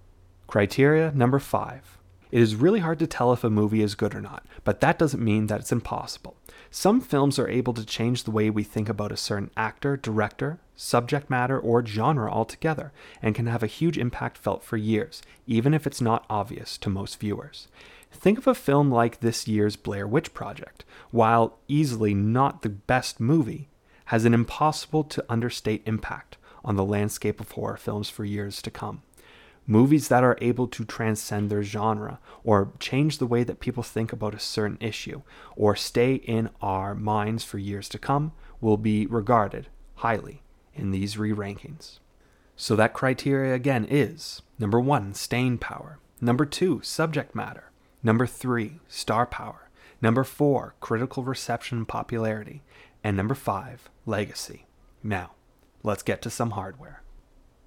Criteria number five. It is really hard to tell if a movie is good or not, but that doesn't mean that it's impossible. Some films are able to change the way we think about a certain actor, director, subject matter, or genre altogether, and can have a huge impact felt for years, even if it's not obvious to most viewers. Think of a film like this year's Blair Witch Project. While easily not the best movie, has an impossible to understate impact on the landscape of horror films for years to come. Movies that are able to transcend their genre or change the way that people think about a certain issue or stay in our minds for years to come will be regarded highly in these re rankings. So, that criteria again is number one, staying power, number two, subject matter, number three, star power, number four, critical reception and popularity, and number five, legacy. Now, let's get to some hardware.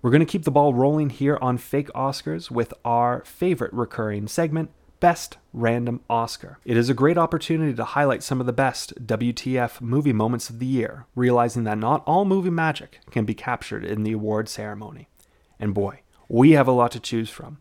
We're going to keep the ball rolling here on Fake Oscars with our favorite recurring segment, Best Random Oscar. It is a great opportunity to highlight some of the best WTF movie moments of the year, realizing that not all movie magic can be captured in the award ceremony. And boy, we have a lot to choose from.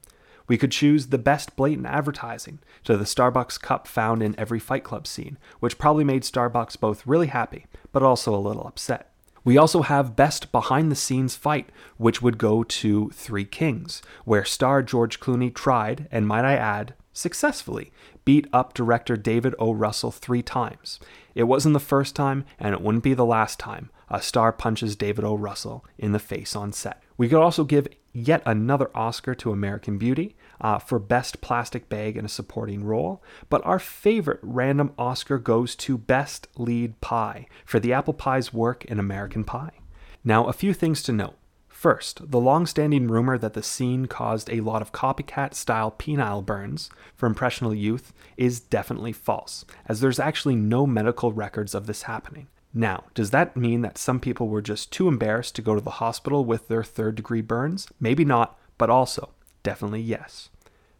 We could choose the best blatant advertising to the Starbucks cup found in every Fight Club scene, which probably made Starbucks both really happy, but also a little upset. We also have Best Behind the Scenes Fight, which would go to Three Kings, where star George Clooney tried, and might I add, successfully, beat up director David O. Russell three times. It wasn't the first time, and it wouldn't be the last time a star punches David O. Russell in the face on set. We could also give yet another Oscar to American Beauty uh, for Best Plastic Bag in a Supporting Role, but our favorite random Oscar goes to Best Lead Pie for the apple pie's work in American Pie. Now, a few things to note. First, the long standing rumor that the scene caused a lot of copycat style penile burns for impressionable youth is definitely false, as there's actually no medical records of this happening. Now, does that mean that some people were just too embarrassed to go to the hospital with their third degree burns? Maybe not, but also, definitely yes.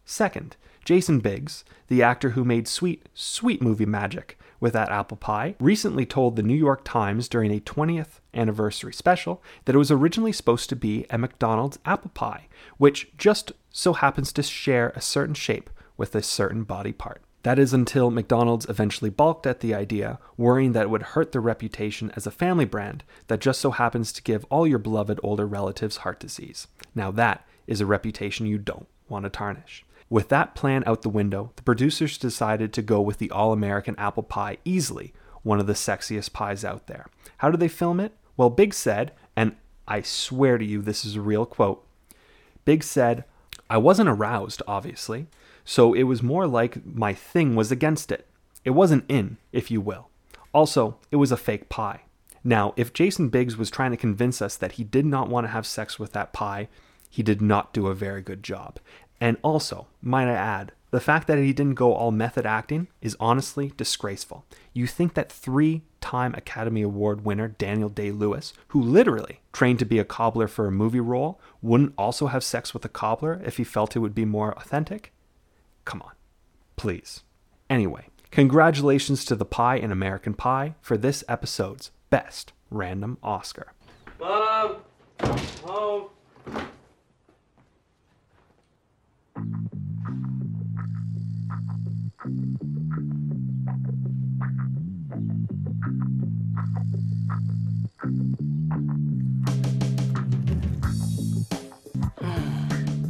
Second, Jason Biggs, the actor who made sweet, sweet movie magic with that apple pie, recently told the New York Times during a 20th anniversary special that it was originally supposed to be a McDonald's apple pie, which just so happens to share a certain shape with a certain body part. That is until McDonald's eventually balked at the idea, worrying that it would hurt their reputation as a family brand that just so happens to give all your beloved older relatives heart disease. Now, that is a reputation you don't want to tarnish. With that plan out the window, the producers decided to go with the all American apple pie easily, one of the sexiest pies out there. How did they film it? Well, Biggs said, and I swear to you this is a real quote Biggs said, I wasn't aroused, obviously, so it was more like my thing was against it. It wasn't in, if you will. Also, it was a fake pie. Now, if Jason Biggs was trying to convince us that he did not want to have sex with that pie, he did not do a very good job. And also, might I add, the fact that he didn't go all method acting is honestly disgraceful. You think that three time Academy Award winner Daniel Day Lewis, who literally trained to be a cobbler for a movie role, wouldn't also have sex with a cobbler if he felt it would be more authentic? Come on, please. Anyway, congratulations to the pie and American Pie for this episode's best random Oscar. Mom! Home!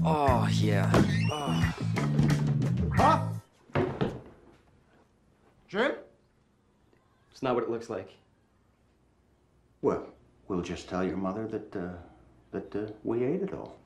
Oh, yeah. Not what it looks like. Well, we'll just tell your mother that, uh, that uh, we ate it all.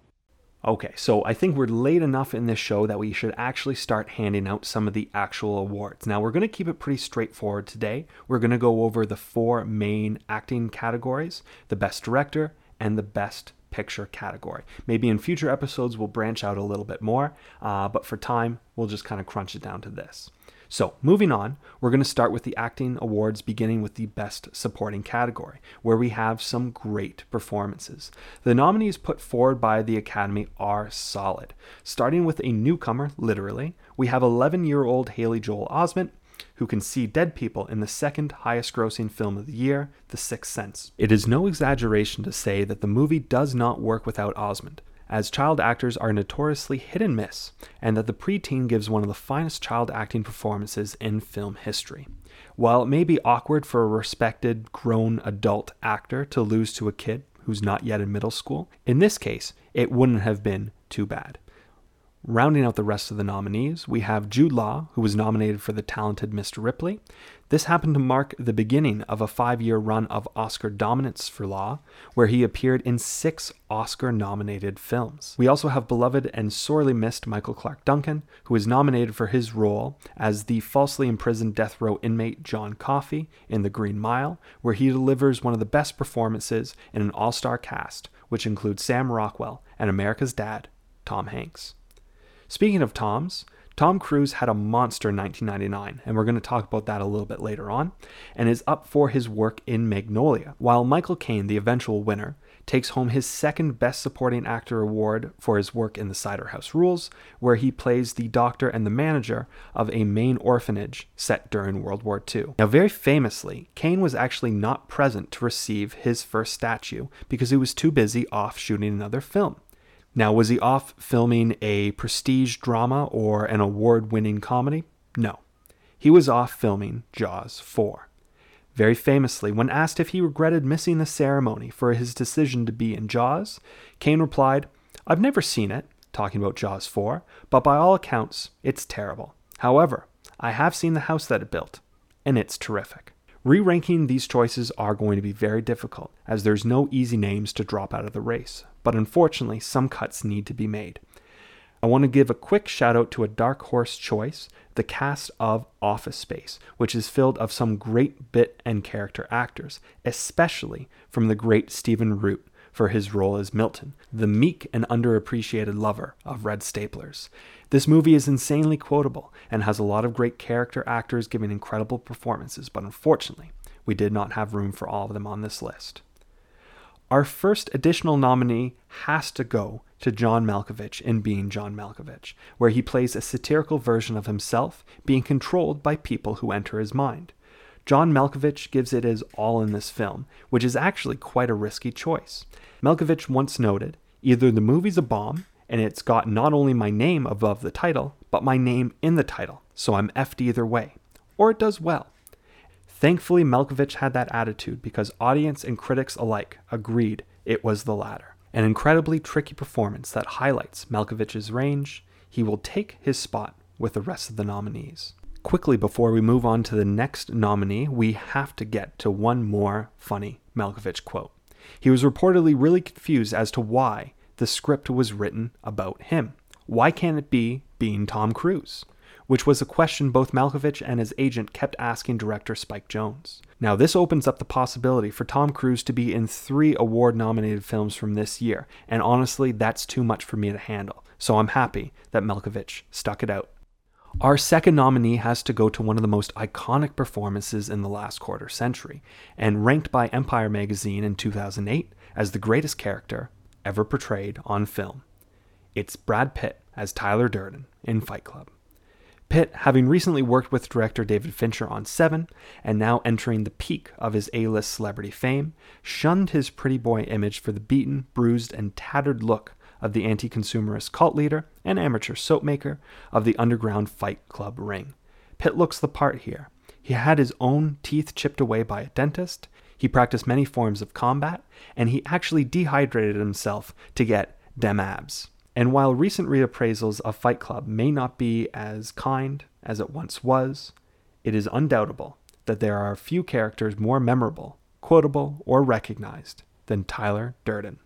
Okay, so I think we're late enough in this show that we should actually start handing out some of the actual awards. Now, we're going to keep it pretty straightforward today. We're going to go over the four main acting categories the best director and the best picture category. Maybe in future episodes we'll branch out a little bit more, uh, but for time, we'll just kind of crunch it down to this. So, moving on, we're going to start with the acting awards, beginning with the Best Supporting category, where we have some great performances. The nominees put forward by the Academy are solid. Starting with a newcomer, literally, we have 11 year old Haley Joel Osment, who can see dead people in the second highest grossing film of the year, The Sixth Sense. It is no exaggeration to say that the movie does not work without Osment as child actors are notoriously hit and miss, and that the preteen gives one of the finest child acting performances in film history. While it may be awkward for a respected, grown adult actor to lose to a kid who's not yet in middle school, in this case, it wouldn't have been too bad. Rounding out the rest of the nominees, we have Jude Law, who was nominated for The Talented Mr. Ripley. This happened to mark the beginning of a five year run of Oscar dominance for Law, where he appeared in six Oscar nominated films. We also have beloved and sorely missed Michael Clarke Duncan, who is nominated for his role as the falsely imprisoned death row inmate John Coffey in The Green Mile, where he delivers one of the best performances in an all star cast, which includes Sam Rockwell and America's dad, Tom Hanks. Speaking of Toms, Tom Cruise had a monster 1999, and we're going to talk about that a little bit later on, and is up for his work in Magnolia, while Michael Caine, the eventual winner, takes home his second Best Supporting Actor award for his work in The Cider House Rules, where he plays the doctor and the manager of a Maine orphanage set during World War II. Now, very famously, Caine was actually not present to receive his first statue because he was too busy off shooting another film. Now, was he off filming a prestige drama or an award winning comedy? No. He was off filming Jaws 4. Very famously, when asked if he regretted missing the ceremony for his decision to be in Jaws, Caine replied, I've never seen it, talking about Jaws 4, but by all accounts, it's terrible. However, I have seen the house that it built, and it's terrific. Re ranking these choices are going to be very difficult, as there's no easy names to drop out of the race, but unfortunately, some cuts need to be made. I want to give a quick shout out to a dark horse choice, the cast of Office Space, which is filled of some great bit and character actors, especially from the great Stephen Root for his role as Milton, the meek and underappreciated lover of red staplers. This movie is insanely quotable and has a lot of great character actors giving incredible performances, but unfortunately, we did not have room for all of them on this list. Our first additional nominee has to go to John Malkovich in Being John Malkovich, where he plays a satirical version of himself being controlled by people who enter his mind. John Malkovich gives it his all in this film, which is actually quite a risky choice. Malkovich once noted either the movie's a bomb and it's got not only my name above the title, but my name in the title, so I'm effed either way. Or it does well. Thankfully, Malkovich had that attitude because audience and critics alike agreed it was the latter. An incredibly tricky performance that highlights Malkovich's range. He will take his spot with the rest of the nominees. Quickly, before we move on to the next nominee, we have to get to one more funny Malkovich quote. He was reportedly really confused as to why the script was written about him. Why can't it be being Tom Cruise? Which was a question both Malkovich and his agent kept asking director Spike Jonze. Now, this opens up the possibility for Tom Cruise to be in three award nominated films from this year, and honestly, that's too much for me to handle, so I'm happy that Malkovich stuck it out. Our second nominee has to go to one of the most iconic performances in the last quarter century, and ranked by Empire magazine in 2008 as the greatest character ever portrayed on film. It's Brad Pitt as Tyler Durden in Fight Club. Pitt, having recently worked with director David Fincher on Seven, and now entering the peak of his A list celebrity fame, shunned his pretty boy image for the beaten, bruised, and tattered look of the anti consumerist cult leader and amateur soap maker of the underground Fight Club ring. Pitt looks the part here. He had his own teeth chipped away by a dentist, he practiced many forms of combat, and he actually dehydrated himself to get dem abs. And while recent reappraisals of Fight Club may not be as kind as it once was, it is undoubtable that there are few characters more memorable, quotable, or recognized than Tyler Durden.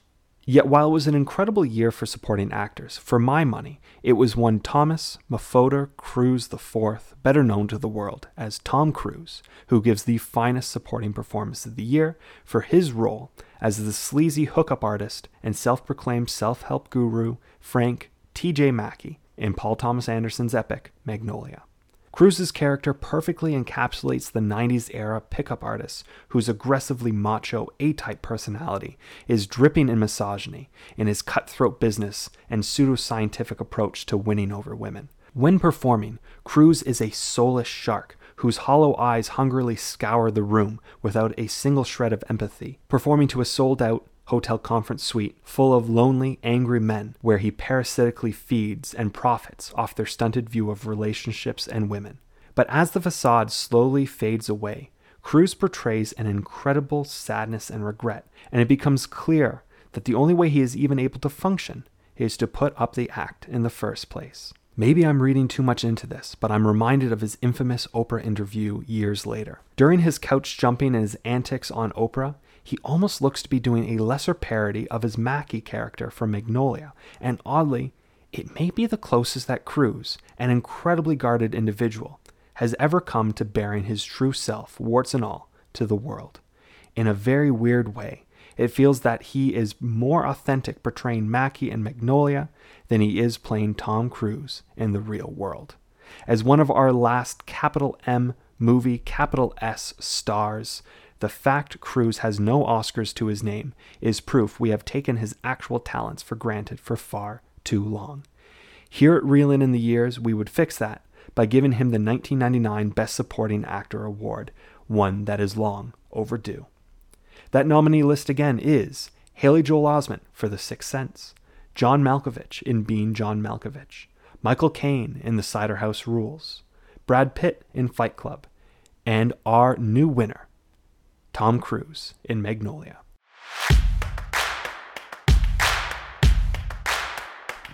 Yet while it was an incredible year for supporting actors, for my money, it was one Thomas Mapother Cruise IV, better known to the world as Tom Cruise, who gives the finest supporting performance of the year for his role as the sleazy hookup artist and self-proclaimed self-help guru Frank T.J. Mackey in Paul Thomas Anderson's epic Magnolia. Cruise's character perfectly encapsulates the 90s era pickup artist whose aggressively macho A type personality is dripping in misogyny in his cutthroat business and pseudoscientific approach to winning over women. When performing, Cruise is a soulless shark whose hollow eyes hungrily scour the room without a single shred of empathy, performing to a sold out, hotel conference suite full of lonely, angry men where he parasitically feeds and profits off their stunted view of relationships and women. But as the facade slowly fades away, Cruise portrays an incredible sadness and regret, and it becomes clear that the only way he is even able to function is to put up the act in the first place. Maybe I'm reading too much into this, but I'm reminded of his infamous Oprah interview years later. During his couch jumping and his antics on Oprah, he almost looks to be doing a lesser parody of his Mackey character from Magnolia, and oddly, it may be the closest that Cruise, an incredibly guarded individual, has ever come to bearing his true self, warts and all, to the world. In a very weird way, it feels that he is more authentic portraying Mackey in Magnolia than he is playing Tom Cruise in the real world. As one of our last capital M movie, capital S stars, the fact Cruise has no Oscars to his name is proof we have taken his actual talents for granted for far too long. Here at Reelin in the Years, we would fix that by giving him the 1999 Best Supporting Actor Award, one that is long overdue. That nominee list again is Haley Joel Osment for The Sixth Sense, John Malkovich in Being John Malkovich, Michael Caine in The Cider House Rules, Brad Pitt in Fight Club, and our new winner, Tom Cruise in Magnolia.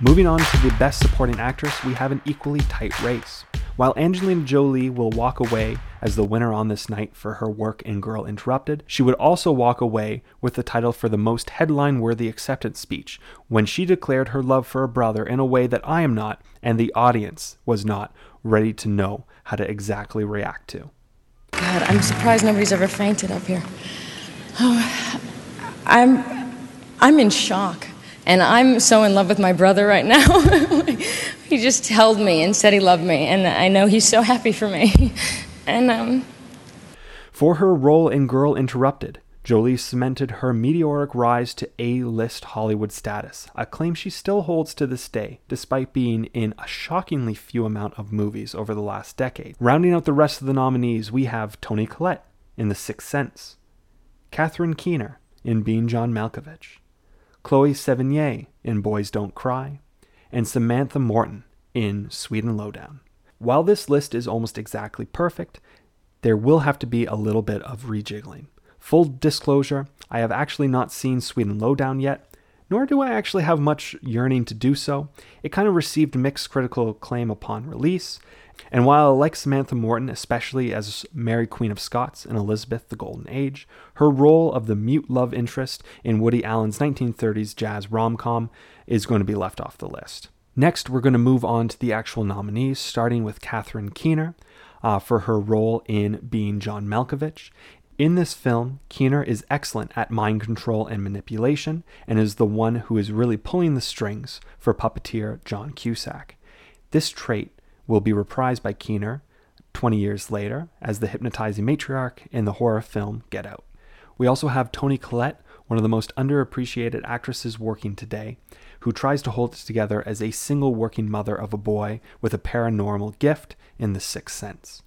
Moving on to the Best Supporting Actress, we have an equally tight race. While Angelina Jolie will walk away as the winner on this night for her work in Girl Interrupted, she would also walk away with the title for the most headline worthy acceptance speech when she declared her love for her brother in a way that I am not, and the audience was not, ready to know how to exactly react to. God, I'm surprised nobody's ever fainted up here. Oh, I'm, I'm in shock. And I'm so in love with my brother right now. he just held me and said he loved me, and I know he's so happy for me. and um, For her role in Girl Interrupted, Jolie cemented her meteoric rise to A-list Hollywood status, a claim she still holds to this day, despite being in a shockingly few amount of movies over the last decade. Rounding out the rest of the nominees, we have Toni Collette in The Sixth Sense, Catherine Keener in Being John Malkovich, Chloe Sevigny in Boys Don't Cry, and Samantha Morton in Sweet and Lowdown. While this list is almost exactly perfect, there will have to be a little bit of rejiggling. Full disclosure, I have actually not seen Sweet and Lowdown yet, nor do I actually have much yearning to do so. It kind of received mixed critical acclaim upon release, and while I like Samantha Morton, especially as Mary Queen of Scots in Elizabeth the Golden Age, her role of the mute love interest in Woody Allen's 1930s jazz rom com is going to be left off the list. Next, we're going to move on to the actual nominees, starting with Catherine Keener uh, for her role in Being John Malkovich. In this film, Keener is excellent at mind control and manipulation and is the one who is really pulling the strings for puppeteer John Cusack. This trait will be reprised by Keener 20 years later as the hypnotizing matriarch in the horror film Get Out. We also have Toni Collette, one of the most underappreciated actresses working today, who tries to hold it together as a single working mother of a boy with a paranormal gift in The Sixth Sense.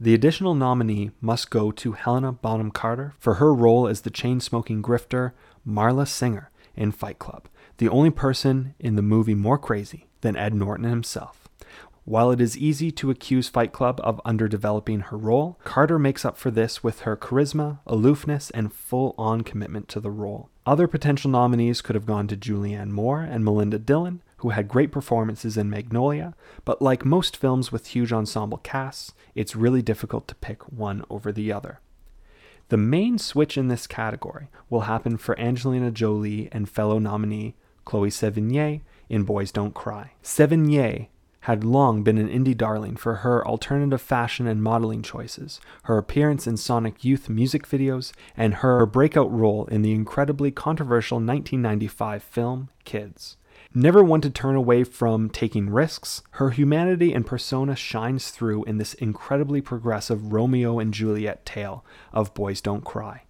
The additional nominee must go to Helena Bonham Carter for her role as the chain smoking grifter Marla Singer in Fight Club, the only person in the movie more crazy than Ed Norton himself. While it is easy to accuse Fight Club of underdeveloping her role, Carter makes up for this with her charisma, aloofness, and full on commitment to the role. Other potential nominees could have gone to Julianne Moore and Melinda Dillon, who had great performances in Magnolia, but like most films with huge ensemble casts, it's really difficult to pick one over the other. The main switch in this category will happen for Angelina Jolie and fellow nominee Chloe Sevigny in Boys Don't Cry. Sevigny had long been an indie darling for her alternative fashion and modeling choices, her appearance in Sonic Youth music videos, and her breakout role in the incredibly controversial 1995 film Kids. Never one to turn away from taking risks, her humanity and persona shines through in this incredibly progressive Romeo and Juliet tale of Boys Don't Cry.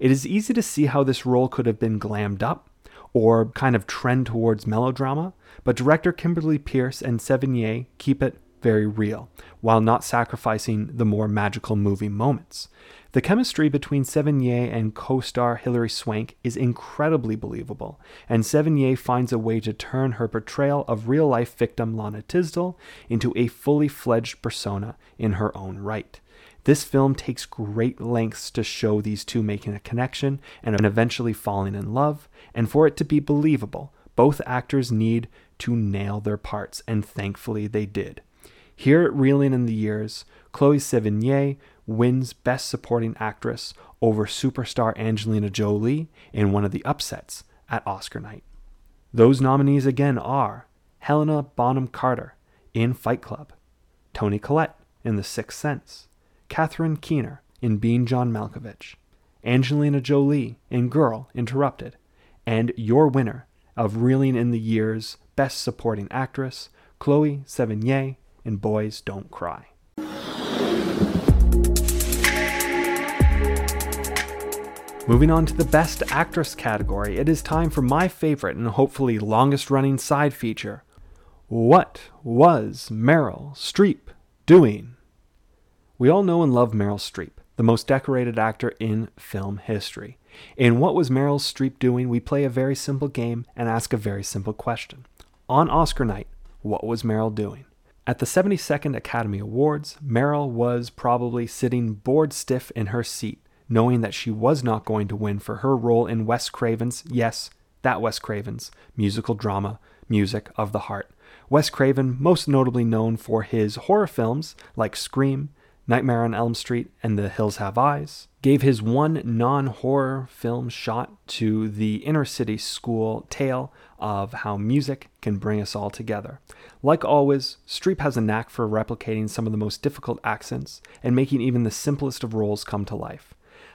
It is easy to see how this role could have been glammed up or kind of trend towards melodrama, but director Kimberly Peirce and Sevigny keep it very real, while not sacrificing the more magical movie moments. The chemistry between Sevigny and co star Hilary Swank is incredibly believable, and Sevigny finds a way to turn her portrayal of real life victim Lana Tisdel into a fully fledged persona in her own right. This film takes great lengths to show these two making a connection and eventually falling in love, and for it to be believable, both actors need to nail their parts, and thankfully they did. Here at Reeling in the Years, Chloe Sevigny wins Best Supporting Actress over superstar Angelina Jolie in one of the upsets at Oscar night. Those nominees again are Helena Bonham Carter in Fight Club, Toni Collette in The Sixth Sense, Catherine Keener in Being John Malkovich, Angelina Jolie in Girl Interrupted, and your winner of Reeling in the Years Best Supporting Actress, Chloe Sevigny in Boys Don't Cry. Moving on to the Best Actress category, it is time for my favorite and hopefully longest running side feature. What was Meryl Streep doing? We all know and love Meryl Streep, the most decorated actor in film history. In What Was Meryl Streep Doing, we play a very simple game and ask a very simple question. On Oscar night, what was Meryl doing? At the 72nd Academy Awards, Meryl was probably sitting bored stiff in her seat, knowing that she was not going to win for her role in Wes Craven's, yes, that Wes Craven's, musical drama, Music of the Heart. Wes Craven, most notably known for his horror films like Scream, Nightmare on Elm Street, and The Hills Have Eyes, gave his one non horror film shot to the inner city school tale of how music can bring us all together. Like always, Streep has a knack for replicating some of the most difficult accents and making even the simplest of roles come to life.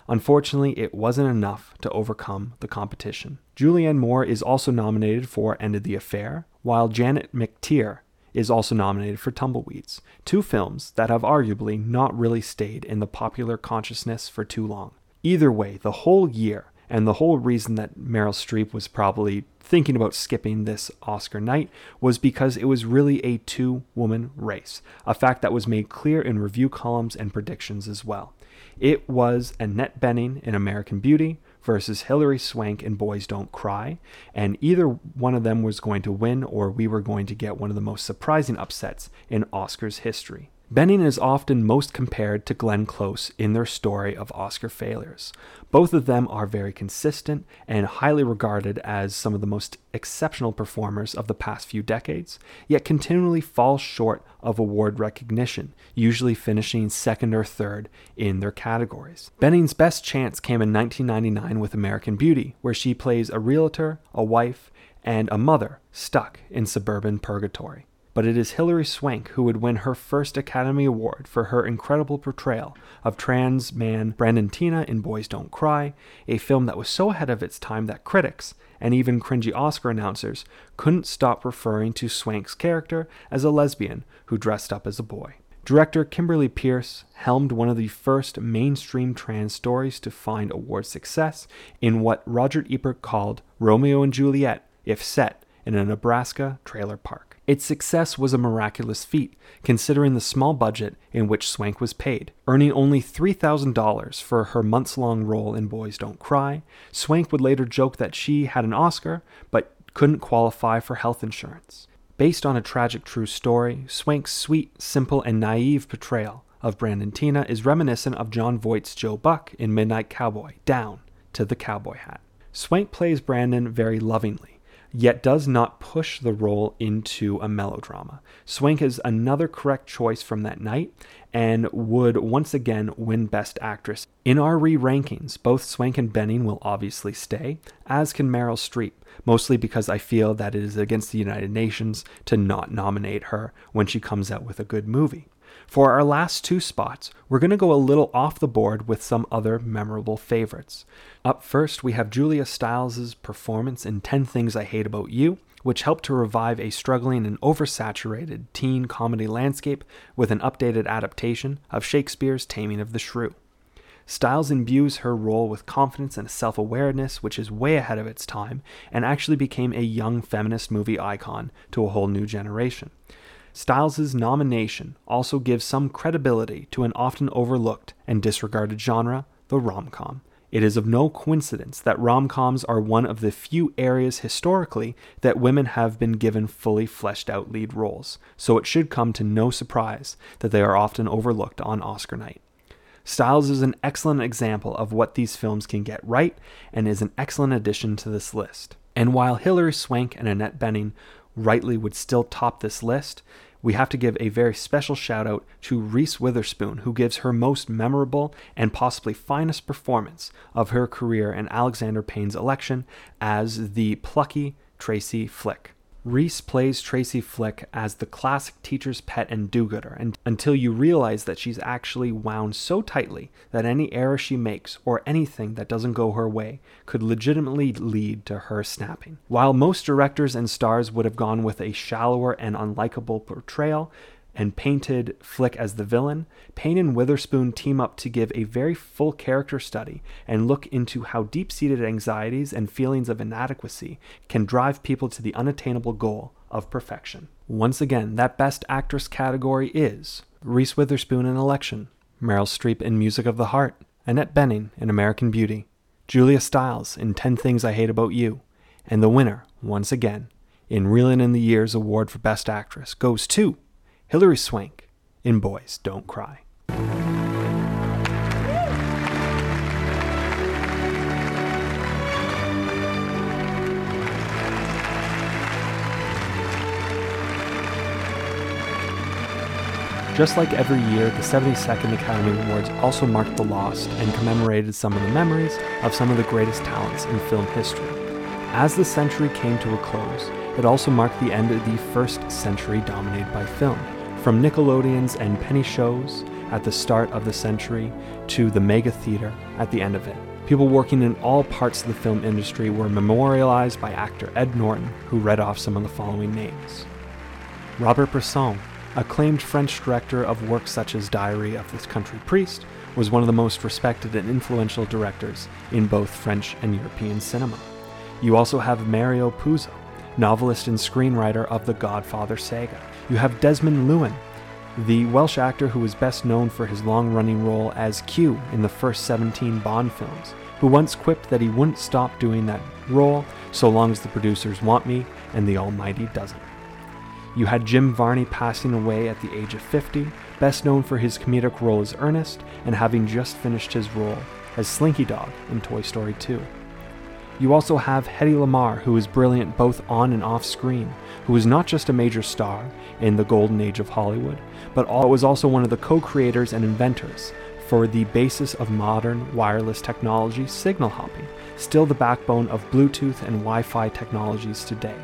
Unfortunately, it wasn't enough to overcome the competition. Julianne Moore is also nominated for End of the Affair, while Janet McTeer is also nominated for Tumbleweeds, two films that have arguably not really stayed in the popular consciousness for too long. Either way, the whole year, and the whole reason that Meryl Streep was probably thinking about skipping this Oscar night was because it was really a two woman race, a fact that was made clear in review columns and predictions as well. It was Annette Bening in American Beauty versus Hilary Swank in Boys Don't Cry, and either one of them was going to win, or we were going to get one of the most surprising upsets in Oscars history. Bening is often most compared to Glenn Close in their story of Oscar failures. Both of them are very consistent and highly regarded as some of the most exceptional performers of the past few decades, yet continually fall short of award recognition, usually finishing second or third in their categories. Bening's best chance came in 1999 with American Beauty, where she plays a realtor, a wife, and a mother stuck in suburban purgatory but it is Hilary Swank who would win her first Academy Award for her incredible portrayal of trans man Brandon Teena in Boys Don't Cry, a film that was so ahead of its time that critics, and even cringy Oscar announcers, couldn't stop referring to Swank's character as a lesbian who dressed up as a boy. Director Kimberly Peirce helmed one of the first mainstream trans stories to find award success in what Roger Ebert called Romeo and Juliet if set in a Nebraska trailer park. Its success was a miraculous feat, considering the small budget in which Swank was paid. Earning only $3,000 for her months long role in Boys Don't Cry, Swank would later joke that she had an Oscar but couldn't qualify for health insurance. Based on a tragic true story, Swank's sweet, simple, and naive portrayal of Brandon Teena is reminiscent of Jon Voight's Joe Buck in Midnight Cowboy, Down to the Cowboy Hat. Swank plays Brandon very lovingly, yet does not push the role into a melodrama. Swank is another correct choice from that night and would once again win Best Actress. In our re rankings, both Swank and Bening will obviously stay, as can Meryl Streep, mostly because I feel that it is against the United Nations to not nominate her when she comes out with a good movie. For our last two spots, we're going to go a little off the board with some other memorable favorites. Up first, we have Julia Stiles' performance in 10 Things I Hate About You, which helped to revive a struggling and oversaturated teen comedy landscape with an updated adaptation of Shakespeare's Taming of the Shrew. Stiles imbues her role with confidence and self awareness, which is way ahead of its time, and actually became a young feminist movie icon to a whole new generation. Stiles' nomination also gives some credibility to an often overlooked and disregarded genre, the rom com. It is of no coincidence that rom coms are one of the few areas historically that women have been given fully fleshed out lead roles, so it should come to no surprise that they are often overlooked on Oscar night. Stiles is an excellent example of what these films can get right and is an excellent addition to this list. And while Hilary Swank and Annette Bening rightly would still top this list, we have to give a very special shout out to Reese Witherspoon, who gives her most memorable and possibly finest performance of her career in Alexander Payne's election as the plucky Tracy Flick. Reese plays Tracy Flick as the classic teacher's pet and do gooder and, until you realize that she's actually wound so tightly that any error she makes or anything that doesn't go her way could legitimately lead to her snapping. While most directors and stars would have gone with a shallower and unlikable portrayal, and painted Flick as the villain, Payne and Witherspoon team up to give a very full character study and look into how deep seated anxieties and feelings of inadequacy can drive people to the unattainable goal of perfection. Once again, that Best Actress category is Reese Witherspoon in Election, Meryl Streep in Music of the Heart, Annette Bening in American Beauty, Julia Stiles in 10 Things I Hate About You, and the winner, once again, in Reelin' in the Years Award for Best Actress goes to Hilary Swank in Boys Don't Cry. Just like every year, the 72nd Academy Awards also marked the lost and commemorated some of the memories of some of the greatest talents in film history. As the century came to a close, it also marked the end of the first century dominated by film, from Nickelodeon's and penny shows at the start of the century to the mega theater at the end of it. People working in all parts of the film industry were memorialized by actor Ed Norton, who read off some of the following names Robert Bresson, acclaimed French director of works such as Diary of the Country Priest, was one of the most respected and influential directors in both French and European cinema. You also have Mario Puzo, novelist and screenwriter of the Godfather saga. You have Desmond Llewellyn, the Welsh actor who is best known for his long running role as Q in the first 17 Bond films, who once quipped that he wouldn't stop doing that role so long as the producers want me and the Almighty doesn't. You had Jim Varney passing away at the age of 50, best known for his comedic role as Ernest and having just finished his role as Slinky Dog in Toy Story 2. You also have Hedy Lamarr, who is brilliant both on and off screen, who was not just a major star in the golden age of Hollywood, but was also one of the co creators and inventors for the basis of modern wireless technology, signal hopping, still the backbone of Bluetooth and Wi Fi technologies today.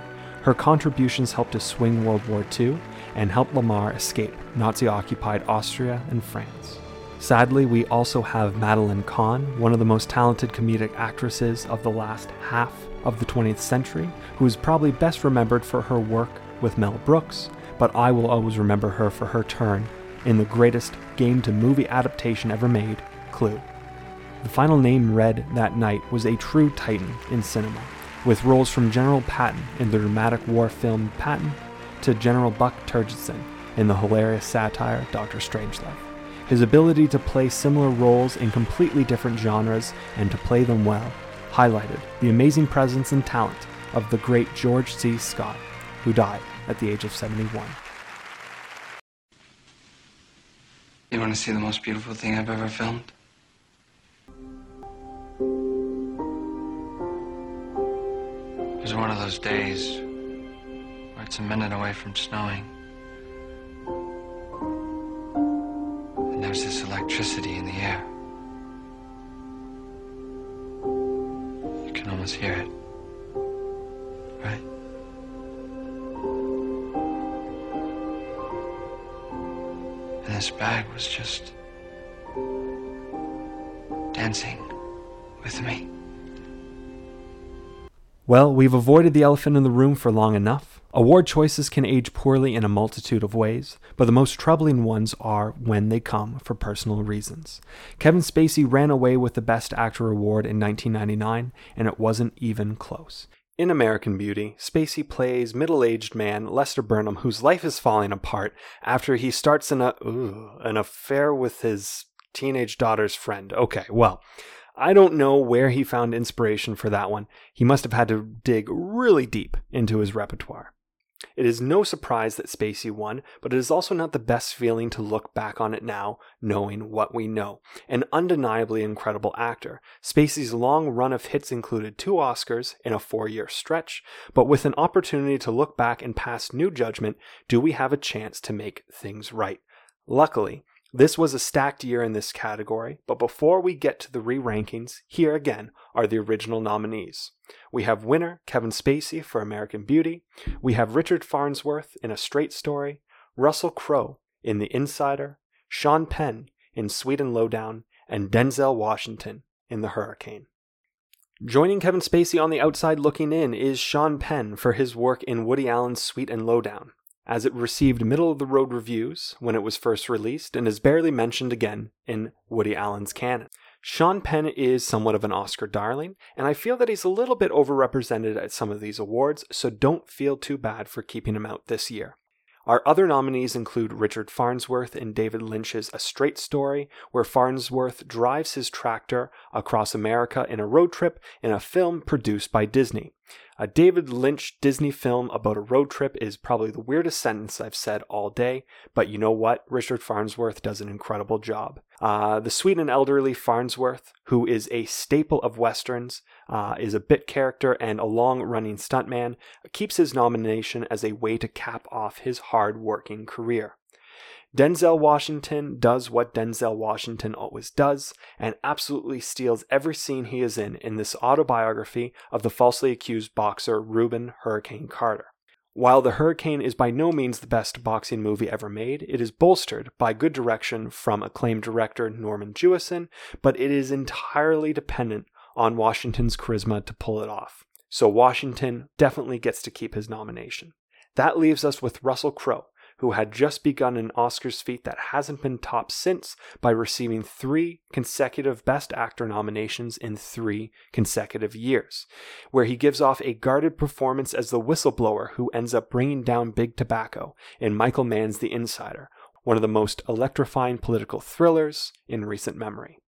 Her contributions helped to swing World War II and helped Lamarr escape Nazi occupied Austria and France. Sadly, we also have Madeline Kahn, one of the most talented comedic actresses of the last half of the 20th century, who is probably best remembered for her work with Mel Brooks, but I will always remember her for her turn in the greatest game to movie adaptation ever made, Clue. The final name read that night was a true titan in cinema, with roles from General Patton in the dramatic war film Patton to General Buck Turgidson in the hilarious satire Dr. Strangelove. His ability to play similar roles in completely different genres and to play them well highlighted the amazing presence and talent of the great George C. Scott, who died at the age of 71. You want to see the most beautiful thing I've ever filmed? It was one of those days where it's a minute away from snowing. And there's this electricity in the air. You can almost hear it. Right? And this bag was just dancing with me. Well, we've avoided the elephant in the room for long enough. Award choices can age poorly in a multitude of ways, but the most troubling ones are when they come for personal reasons. Kevin Spacey ran away with the Best Actor award in 1999, and it wasn't even close. In American Beauty, Spacey plays middle-aged man Lester Burnham whose life is falling apart after he starts an, uh, ooh, an affair with his teenage daughter's friend. Okay, well, I don't know where he found inspiration for that one. He must have had to dig really deep into his repertoire. It is no surprise that Spacey won, but it is also not the best feeling to look back on it now, knowing what we know. An undeniably incredible actor. Spacey's long run of hits included two Oscars in a four year stretch, but with an opportunity to look back and pass new judgment, do we have a chance to make things right? Luckily, this was a stacked year in this category, but before we get to the re rankings, here again are the original nominees. We have winner Kevin Spacey for American Beauty, we have Richard Farnsworth in A Straight Story, Russell Crowe in The Insider, Sean Penn in Sweet and Lowdown, and Denzel Washington in The Hurricane. Joining Kevin Spacey on the outside looking in is Sean Penn for his work in Woody Allen's Sweet and Lowdown as it received middle of the road reviews when it was first released and is barely mentioned again in Woody Allen's canon. Sean Penn is somewhat of an Oscar darling, and I feel that he's a little bit overrepresented at some of these awards, so don't feel too bad for keeping him out this year. Our other nominees include Richard Farnsworth in David Lynch's A Straight Story, where Farnsworth drives his tractor across America in a road trip in a film produced by Disney. A David Lynch Disney film about a road trip is probably the weirdest sentence I've said all day, but you know what? Richard Farnsworth does an incredible job. Uh, the sweet and elderly Farnsworth, who is a staple of westerns, uh, is a bit character and a long running stuntman, keeps his nomination as a way to cap off his hard working career. Denzel Washington does what Denzel Washington always does and absolutely steals every scene he is in in this autobiography of the falsely accused boxer Rubin Hurricane Carter. While The Hurricane is by no means the best boxing movie ever made, it is bolstered by good direction from acclaimed director Norman Jewison, but it is entirely dependent on Washington's charisma to pull it off. So Washington definitely gets to keep his nomination. That leaves us with Russell Crowe, who had just begun an Oscars feat that hasn't been topped since by receiving three consecutive Best Actor nominations in three consecutive years, where he gives off a guarded performance as the whistleblower who ends up bringing down Big Tobacco in Michael Mann's The Insider, one of the most electrifying political thrillers in recent memory.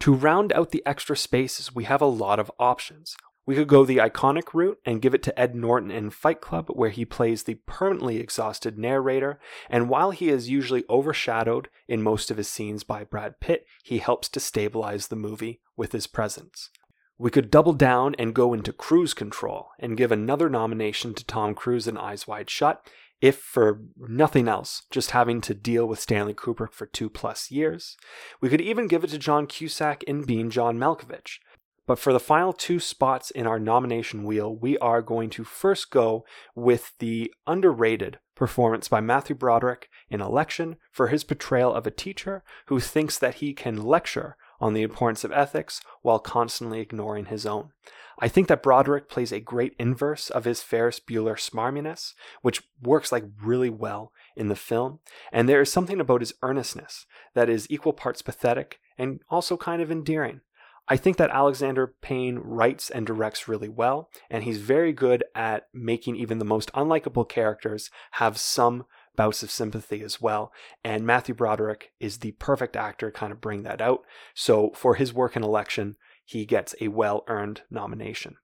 To round out the extra spaces, we have a lot of options. We could go the iconic route and give it to Ed Norton in Fight Club, where he plays the permanently exhausted narrator, and while he is usually overshadowed in most of his scenes by Brad Pitt, he helps to stabilize the movie with his presence. We could double down and go into cruise control and give another nomination to Tom Cruise in Eyes Wide Shut, if for nothing else, just having to deal with Stanley Kubrick for two plus years. We could even give it to John Cusack in Being John Malkovich. But for the final two spots in our nomination wheel, we are going to first go with the underrated performance by Matthew Broderick in Election for his portrayal of a teacher who thinks that he can lecture on the importance of ethics while constantly ignoring his own. I think that Broderick plays a great inverse of his Ferris Bueller smarminess, which works like really well in the film, and there is something about his earnestness that is equal parts pathetic and also kind of endearing. I think that Alexander Payne writes and directs really well, and he's very good at making even the most unlikable characters have some bouts of sympathy as well. And Matthew Broderick is the perfect actor to kind of bring that out. So for his work in Election, he gets a well earned nomination.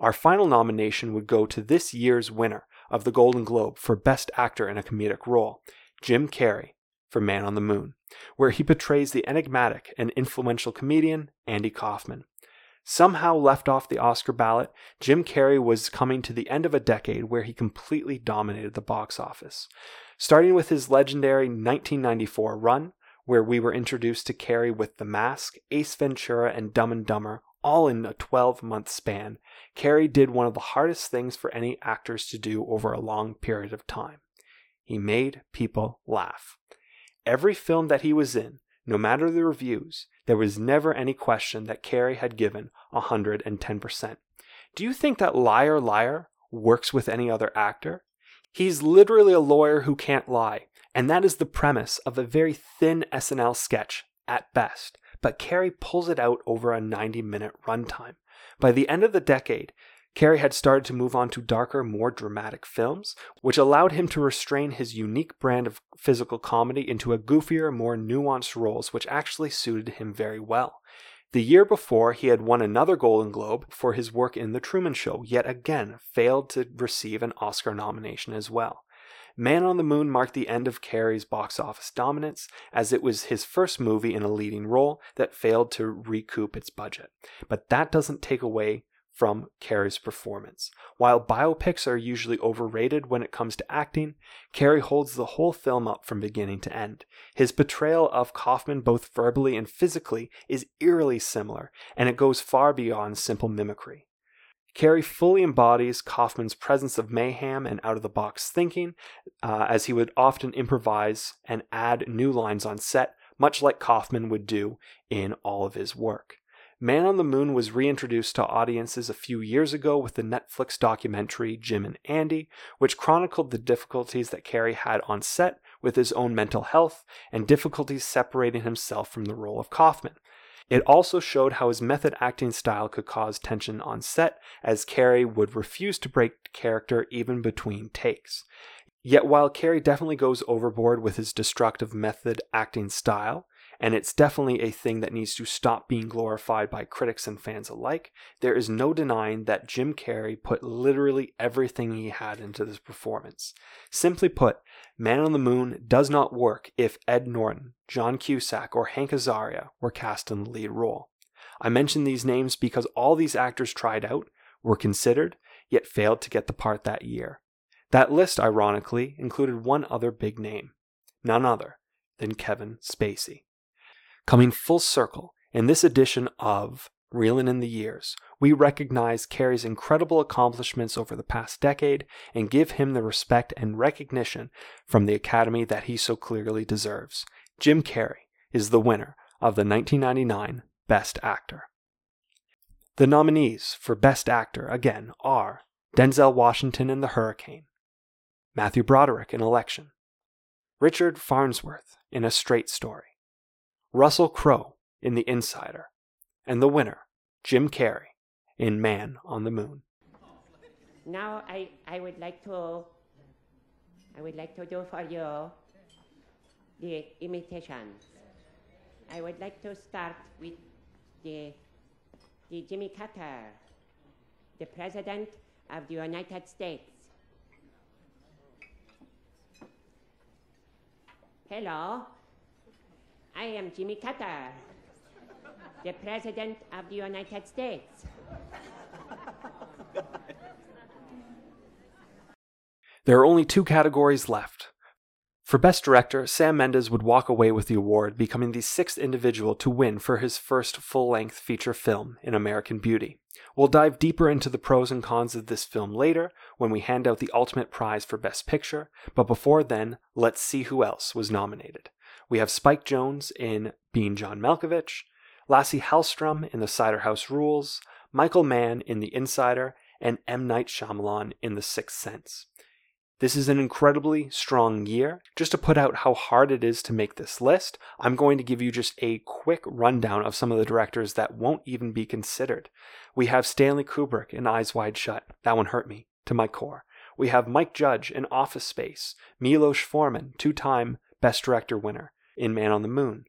Our final nomination would go to this year's winner of the Golden Globe for Best Actor in a Comedic Role, Jim Carrey for Man on the Moon, where he portrays the enigmatic and influential comedian Andy Kaufman. Somehow left off the Oscar ballot, Jim Carrey was coming to the end of a decade where he completely dominated the box office. Starting with his legendary 1994 run, where we were introduced to Carrey with The Mask, Ace Ventura, and Dumb and Dumber, all in a 12 month span, Carrey did one of the hardest things for any actors to do over a long period of time. He made people laugh. Every film that he was in, no matter the reviews, there was never any question that Carrey had given 110%. Do you think that Liar Liar works with any other actor? He's literally a lawyer who can't lie, and that is the premise of a very thin SNL sketch at best, but Carrey pulls it out over a 90 minute runtime. By the end of the decade, Carrey had started to move on to darker, more dramatic films, which allowed him to restrain his unique brand of physical comedy into a goofier, more nuanced roles, which actually suited him very well. The year before, he had won another Golden Globe for his work in The Truman Show, yet again failed to receive an Oscar nomination as well. Man on the Moon marked the end of Carrey's box office dominance, as it was his first movie in a leading role that failed to recoup its budget. But that doesn't take away from Carrey's performance. While biopics are usually overrated when it comes to acting, Carrey holds the whole film up from beginning to end. His portrayal of Kaufman, both verbally and physically, is eerily similar, and it goes far beyond simple mimicry. Carrey fully embodies Kaufman's presence of mayhem and out of the box thinking, uh, as he would often improvise and add new lines on set, much like Kaufman would do in all of his work. Man on the Moon was reintroduced to audiences a few years ago with the Netflix documentary Jim and Andy, which chronicled the difficulties that Carrey had on set with his own mental health and difficulties separating himself from the role of Kaufman. It also showed how his method acting style could cause tension on set, as Carrey would refuse to break character even between takes. Yet while Carrey definitely goes overboard with his destructive method acting style, and it's definitely a thing that needs to stop being glorified by critics and fans alike. There is no denying that Jim Carrey put literally everything he had into this performance. Simply put, Man on the Moon does not work if Ed Norton, John Cusack, or Hank Azaria were cast in the lead role. I mention these names because all these actors tried out, were considered, yet failed to get the part that year. That list, ironically, included one other big name, none other than Kevin Spacey. Coming full circle, in this edition of Reelin' in the Years, we recognize Carrey's incredible accomplishments over the past decade and give him the respect and recognition from the Academy that he so clearly deserves. Jim Carrey is the winner of the 1999 Best Actor. The nominees for Best Actor, again, are Denzel Washington in The Hurricane, Matthew Broderick in Election, Richard Farnsworth in A Straight Story, Russell Crowe in The Insider, and the winner, Jim Carrey, in Man on the Moon. Now I, I would like to I would like to do for you the imitation. I would like to start with the the Jimmy Carter, the President of the United States. Hello, I am Jimmy Carter, the President of the United States. There are only two categories left. For Best Director, Sam Mendes would walk away with the award, becoming the sixth individual to win for his first full length feature film in American Beauty. We'll dive deeper into the pros and cons of this film later when we hand out the ultimate prize for Best Picture, but before then, let's see who else was nominated. We have Spike Jonze in Being John Malkovich, Lasse Hallström in The Cider House Rules, Michael Mann in The Insider, and M. Night Shyamalan in The Sixth Sense. This is an incredibly strong year. Just to put out how hard it is to make this list, I'm going to give you just a quick rundown of some of the directors that won't even be considered. We have Stanley Kubrick in Eyes Wide Shut. That one hurt me to my core. We have Mike Judge in Office Space, Milos Forman, two time Best Director winner in Man on the Moon.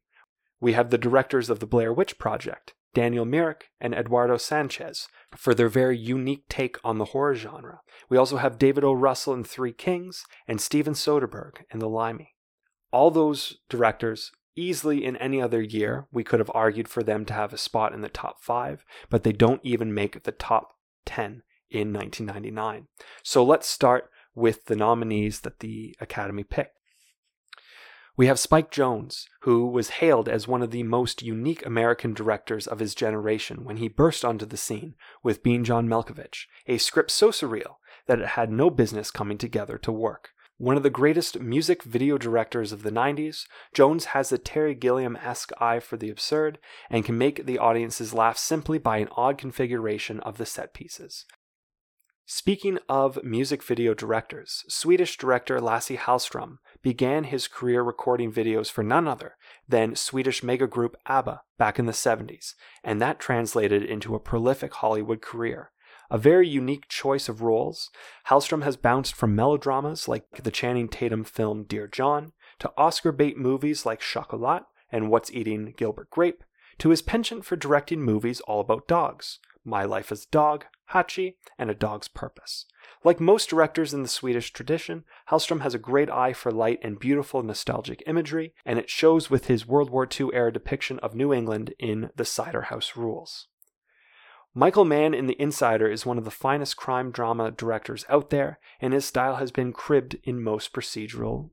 We have the directors of the Blair Witch Project, Daniel Myrick and Eduardo Sanchez, for their very unique take on the horror genre. We also have David O. Russell in Three Kings and Steven Soderbergh in The Limey. All those directors Easily in any other year, we could have argued for them to have a spot in the top five, but they don't even make the top 10 in 1999. So let's start with the nominees that the Academy picked. We have Spike Jonze, who was hailed as one of the most unique American directors of his generation when he burst onto the scene with Being John Malkovich, a script so surreal that it had no business coming together to work. One of the greatest music video directors of the 90s, Jonze has a Terry Gilliam esque eye for the absurd and can make the audiences laugh simply by an odd configuration of the set pieces. Speaking of music video directors, Swedish director Lasse Hallström began his career recording videos for none other than Swedish mega group ABBA back in the 70s, and that translated into a prolific Hollywood career. A very unique choice of roles, Hallström has bounced from melodramas like the Channing Tatum film Dear John to Oscar bait movies like Chocolat and What's Eating Gilbert Grape, to his penchant for directing movies all about dogs. My Life as Dog, Hachi, and A Dog's Purpose. Like most directors in the Swedish tradition, Hallström has a great eye for light and beautiful nostalgic imagery, and it shows with his World War II era depiction of New England in The Cider House Rules. Michael Mann in The Insider is one of the finest crime drama directors out there, and his style has been cribbed in most procedural.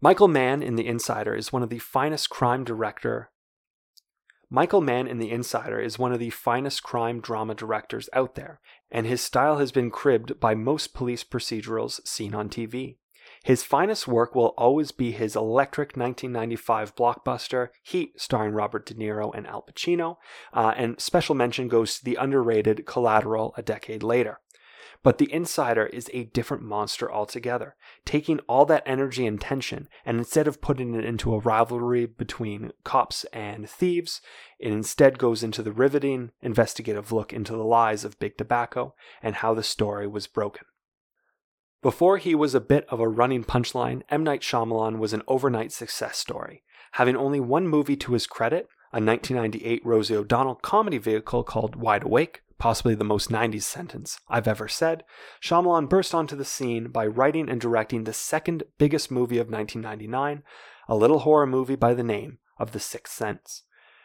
Michael Mann in The Insider is one of the finest crime director Michael Mann in The Insider is one of the finest crime drama directors out there, and his style has been cribbed by most police procedurals seen on TV. His finest work will always be his electric 1995 blockbuster, Heat, starring Robert De Niro and Al Pacino, uh, and special mention goes to the underrated Collateral a decade later. But the insider is a different monster altogether, taking all that energy and tension, and instead of putting it into a rivalry between cops and thieves, it instead goes into the riveting, investigative look into the lies of Big Tobacco and how the story was broken. Before he was a bit of a running punchline, M. Night Shyamalan was an overnight success story. Having only one movie to his credit, a 1998 Rosie O'Donnell comedy vehicle called Wide Awake, possibly the most 90s sentence I've ever said, Shyamalan burst onto the scene by writing and directing the second biggest movie of 1999, a little horror movie by the name of The Sixth Sense.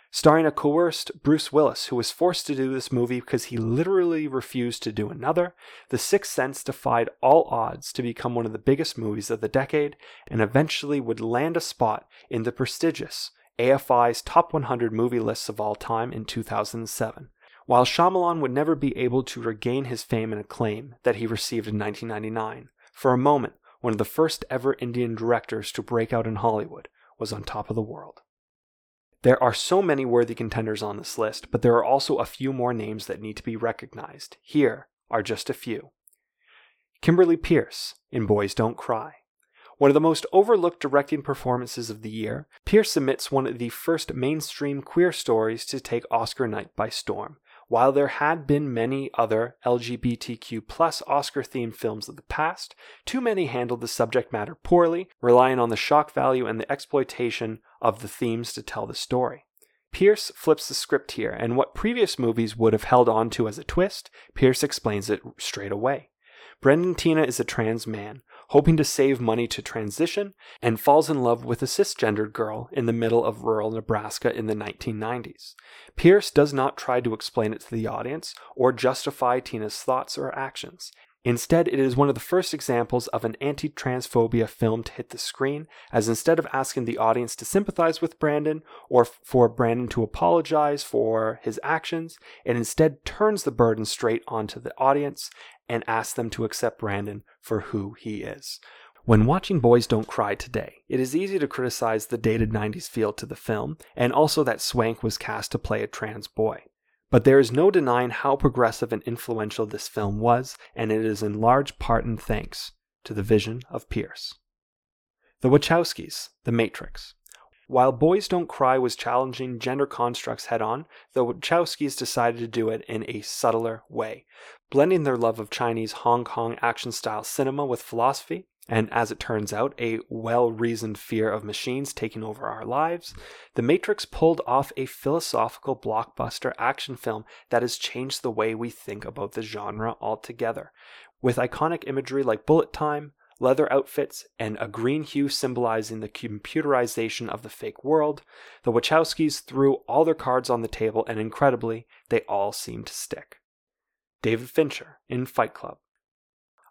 Starring a coerced Bruce Willis, who was forced to do this movie because he literally refused to do another, The Sixth Sense defied all odds to become one of the biggest movies of the decade and eventually would land a spot in the prestigious AFI's Top 100 Movie lists of all time in 2007. While Shyamalan would never be able to regain his fame and acclaim that he received in 1999, for a moment, one of the first ever Indian directors to break out in Hollywood was on top of the world. There are so many worthy contenders on this list, but there are also a few more names that need to be recognized. Here are just a few. Kimberly Peirce in Boys Don't Cry. One of the most overlooked directing performances of the year, Peirce submits one of the first mainstream queer stories to take Oscar night by storm, while there had been many other LGBTQ plus Oscar themed films of the past, too many handled the subject matter poorly, relying on the shock value and the exploitation of the themes to tell the story. Peirce flips the script here, and what previous movies would have held on to as a twist, Peirce explains it straight away. Brandon Teena is a trans man, hoping to save money to transition, and falls in love with a cisgendered girl in the middle of rural Nebraska in the 1990s. Peirce does not try to explain it to the audience or justify Teena's thoughts or actions. Instead, it is one of the first examples of an anti transphobia film to hit the screen, as instead of asking the audience to sympathize with Brandon or for Brandon to apologize for his actions, it instead turns the burden straight onto the audience and ask them to accept Brandon for who he is. When watching Boys Don't Cry today, it is easy to criticize the dated 90s feel to the film, and also that Swank was cast to play a trans boy. But there is no denying how progressive and influential this film was, and it is in large part in thanks to the vision of Peirce. The Wachowskis, The Matrix. While Boys Don't Cry was challenging gender constructs head on, the Wachowskis decided to do it in a subtler way, blending their love of Chinese Hong Kong action style cinema with philosophy, and as it turns out, a well reasoned fear of machines taking over our lives, The Matrix pulled off a philosophical blockbuster action film that has changed the way we think about the genre altogether. With iconic imagery like bullet time, leather outfits, and a green hue symbolizing the computerization of the fake world, the Wachowskis threw all their cards on the table, and incredibly, they all seemed to stick. David Fincher in Fight Club.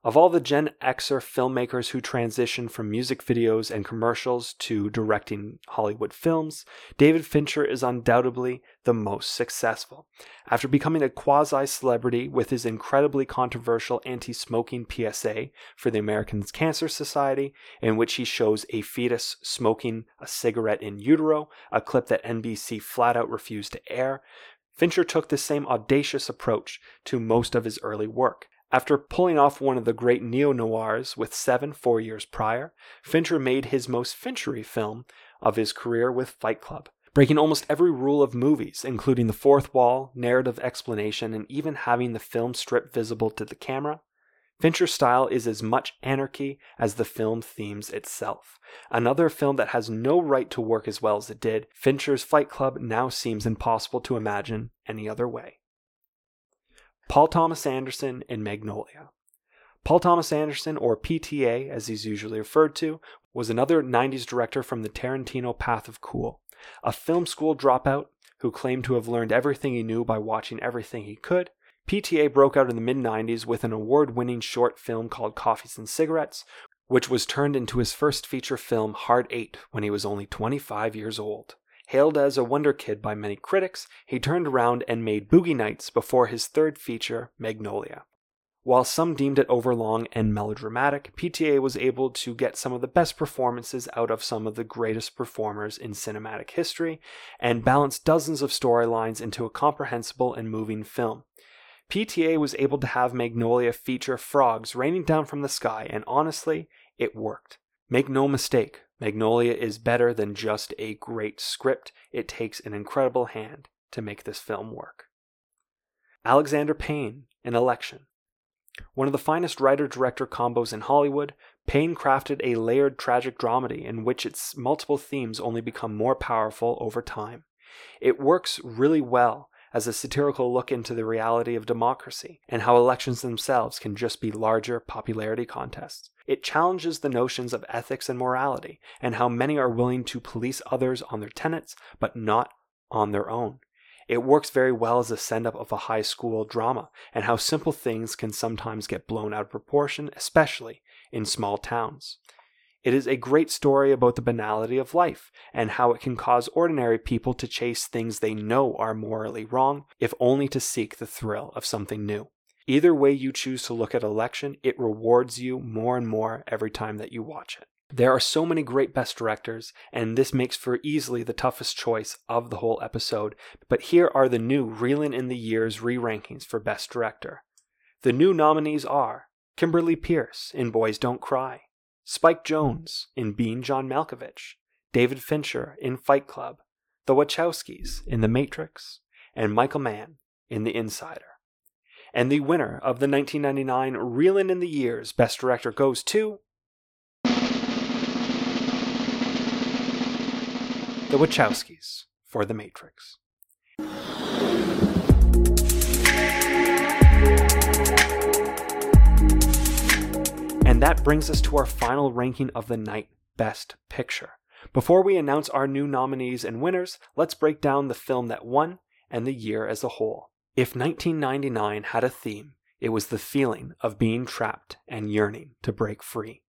Of all the Gen Xer filmmakers who transitioned from music videos and commercials to directing Hollywood films, David Fincher is undoubtedly the most successful. After becoming a quasi celebrity with his incredibly controversial anti smoking PSA for the American Cancer Society, in which he shows a fetus smoking a cigarette in utero, a clip that NBC flat out refused to air, Fincher took the same audacious approach to most of his early work. After pulling off one of the great neo noirs with Seven four years prior, Fincher made his most Finchery film of his career with Fight Club, breaking almost every rule of movies, including the fourth wall, narrative explanation, and even having the film strip visible to the camera. Fincher's style is as much anarchy as the film themes itself. Another film that has no right to work as well as it did, Fincher's Fight Club now seems impossible to imagine any other way. Paul Thomas Anderson in Magnolia. Paul Thomas Anderson, or PTA as he's usually referred to, was another 90s director from the Tarantino path of cool. A film school dropout who claimed to have learned everything he knew by watching everything he could, PTA broke out in the mid 90s with an award winning short film called Coffees and Cigarettes, which was turned into his first feature film, Hard Eight, when he was only 25 years old. Hailed as a wonder kid by many critics, he turned around and made Boogie Nights before his third feature, Magnolia. While some deemed it overlong and melodramatic, PTA was able to get some of the best performances out of some of the greatest performers in cinematic history and balance dozens of storylines into a comprehensible and moving film. PTA was able to have Magnolia feature frogs raining down from the sky, and honestly, it worked. Make no mistake, Magnolia is better than just a great script. It takes an incredible hand to make this film work. Alexander Payne in Election. One of the finest writer director combos in Hollywood, Payne crafted a layered tragic dramedy in which its multiple themes only become more powerful over time. It works really well as a satirical look into the reality of democracy and how elections themselves can just be larger popularity contests. It challenges the notions of ethics and morality and how many are willing to police others on their tenets but not on their own. It works very well as a send up of a high school drama and how simple things can sometimes get blown out of proportion, especially in small towns. It is a great story about the banality of life and how it can cause ordinary people to chase things they know are morally wrong, if only to seek the thrill of something new. Either way you choose to look at election, it rewards you more and more every time that you watch it. There are so many great best directors, and this makes for easily the toughest choice of the whole episode. But here are the new Reelin' in the Years re rankings for Best Director. The new nominees are Kimberly Peirce in Boys Don't Cry, Spike Jonze in Being John Malkovich, David Fincher in Fight Club, The Wachowskis in The Matrix, and Michael Mann in The Insider. And the winner of the 1999 Reelin' in the Years Best Director goes to. The Wachowskis for The Matrix. And that brings us to our final ranking of the night Best Picture. Before we announce our new nominees and winners, let's break down the film that won and the year as a whole. If 1999 had a theme, it was the feeling of being trapped and yearning to break free.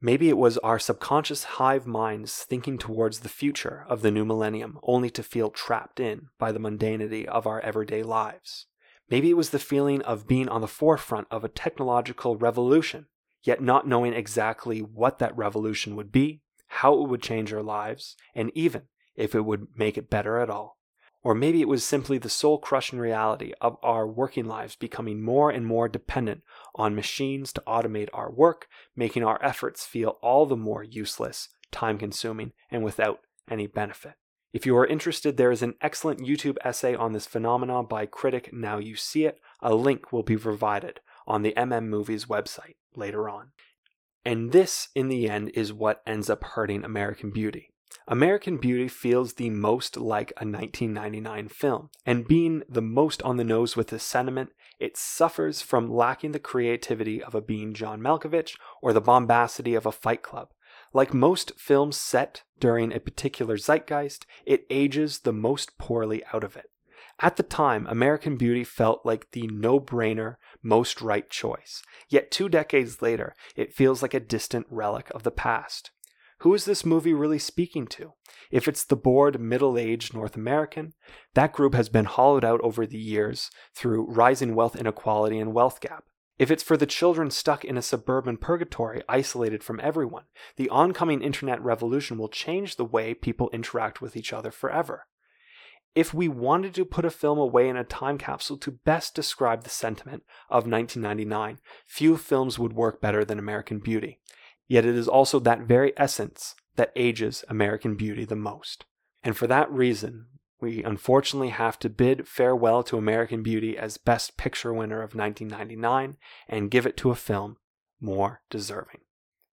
Maybe it was our subconscious hive minds thinking towards the future of the new millennium only to feel trapped in by the mundanity of our everyday lives. Maybe it was the feeling of being on the forefront of a technological revolution yet not knowing exactly what that revolution would be, how it would change our lives, and even if it would make it better at all. Or maybe it was simply the soul crushing reality of our working lives becoming more and more dependent on machines to automate our work, making our efforts feel all the more useless, time consuming, and without any benefit. If you are interested, there is an excellent YouTube essay on this phenomenon by critic Now You See It. A link will be provided on the MM Movies website later on. And this, in the end, is what ends up hurting American Beauty. American Beauty feels the most like a 1999 film, and being the most on the nose with this sentiment, it suffers from lacking the creativity of a Being John Malkovich or the bombacity of a Fight Club. Like most films set during a particular zeitgeist, it ages the most poorly out of it. At the time, American Beauty felt like the no brainer, most right choice. Yet two decades later, it feels like a distant relic of the past. Who is this movie really speaking to? If it's the bored, middle aged North American, that group has been hollowed out over the years through rising wealth inequality and wealth gap. If it's for the children stuck in a suburban purgatory, isolated from everyone, the oncoming internet revolution will change the way people interact with each other forever. If we wanted to put a film away in a time capsule to best describe the sentiment of 1999, few films would work better than American Beauty. Yet it is also that very essence that ages American Beauty the most. And for that reason, we unfortunately have to bid farewell to American Beauty as Best Picture winner of 1999 and give it to a film more deserving.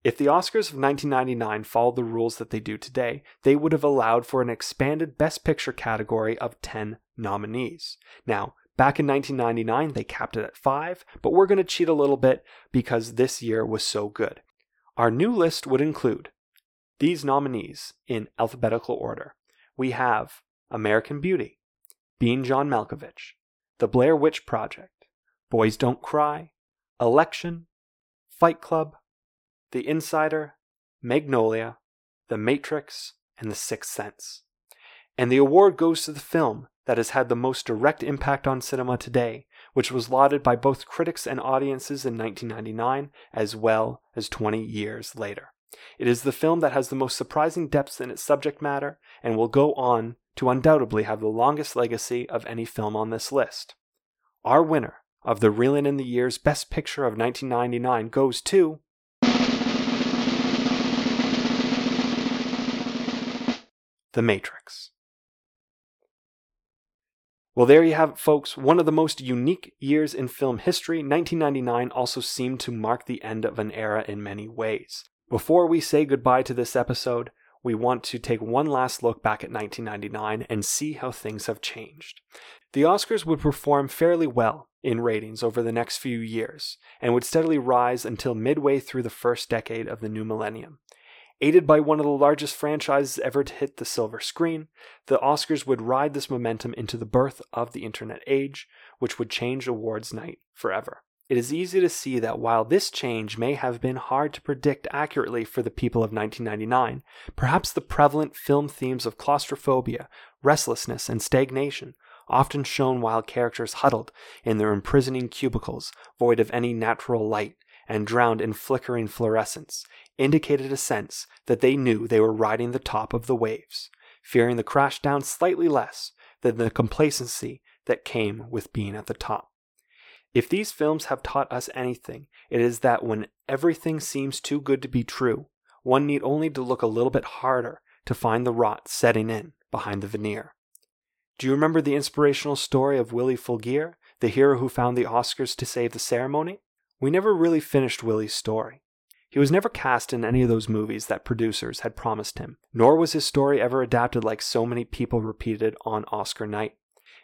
If the Oscars of 1999 followed the rules that they do today, they would have allowed for an expanded Best Picture category of 10 nominees. Now, back in 1999, they capped it at 5, but we're going to cheat a little bit because this year was so good. Our new list would include these nominees in alphabetical order. We have American Beauty, Being John Malkovich, The Blair Witch Project, Boys Don't Cry, Election, Fight Club, The Insider, Magnolia, The Matrix, and The Sixth Sense. And the award goes to the film that has had the most direct impact on cinema today, which was lauded by both critics and audiences in 1999 as well as 20 years later. It is the film that has the most surprising depths in its subject matter and will go on to undoubtedly have the longest legacy of any film on this list. Our winner of the Reelin' in the Years Best Picture of 1999 goes to The Matrix. Well, there you have it, folks. One of the most unique years in film history, 1999 also seemed to mark the end of an era in many ways. Before we say goodbye to this episode, we want to take one last look back at 1999 and see how things have changed. The Oscars would perform fairly well in ratings over the next few years and would steadily rise until midway through the first decade of the new millennium. Aided by one of the largest franchises ever to hit the silver screen, the Oscars would ride this momentum into the birth of the internet age, which would change awards night forever. It is easy to see that while this change may have been hard to predict accurately for the people of 1999, perhaps the prevalent film themes of claustrophobia, restlessness, and stagnation, often shown while characters huddled in their imprisoning cubicles, void of any natural light, and drowned in flickering fluorescence, indicated a sense that they knew they were riding the top of the waves, fearing the crash down slightly less than the complacency that came with being at the top. If these films have taught us anything, it is that when everything seems too good to be true, one need only to look a little bit harder to find the rot setting in behind the veneer. Do you remember the inspirational story of Willie Fulgear, the hero who found the Oscars to save the ceremony? We never really finished Willie's story. He was never cast in any of those movies that producers had promised him, nor was his story ever adapted like so many people repeated on Oscar night.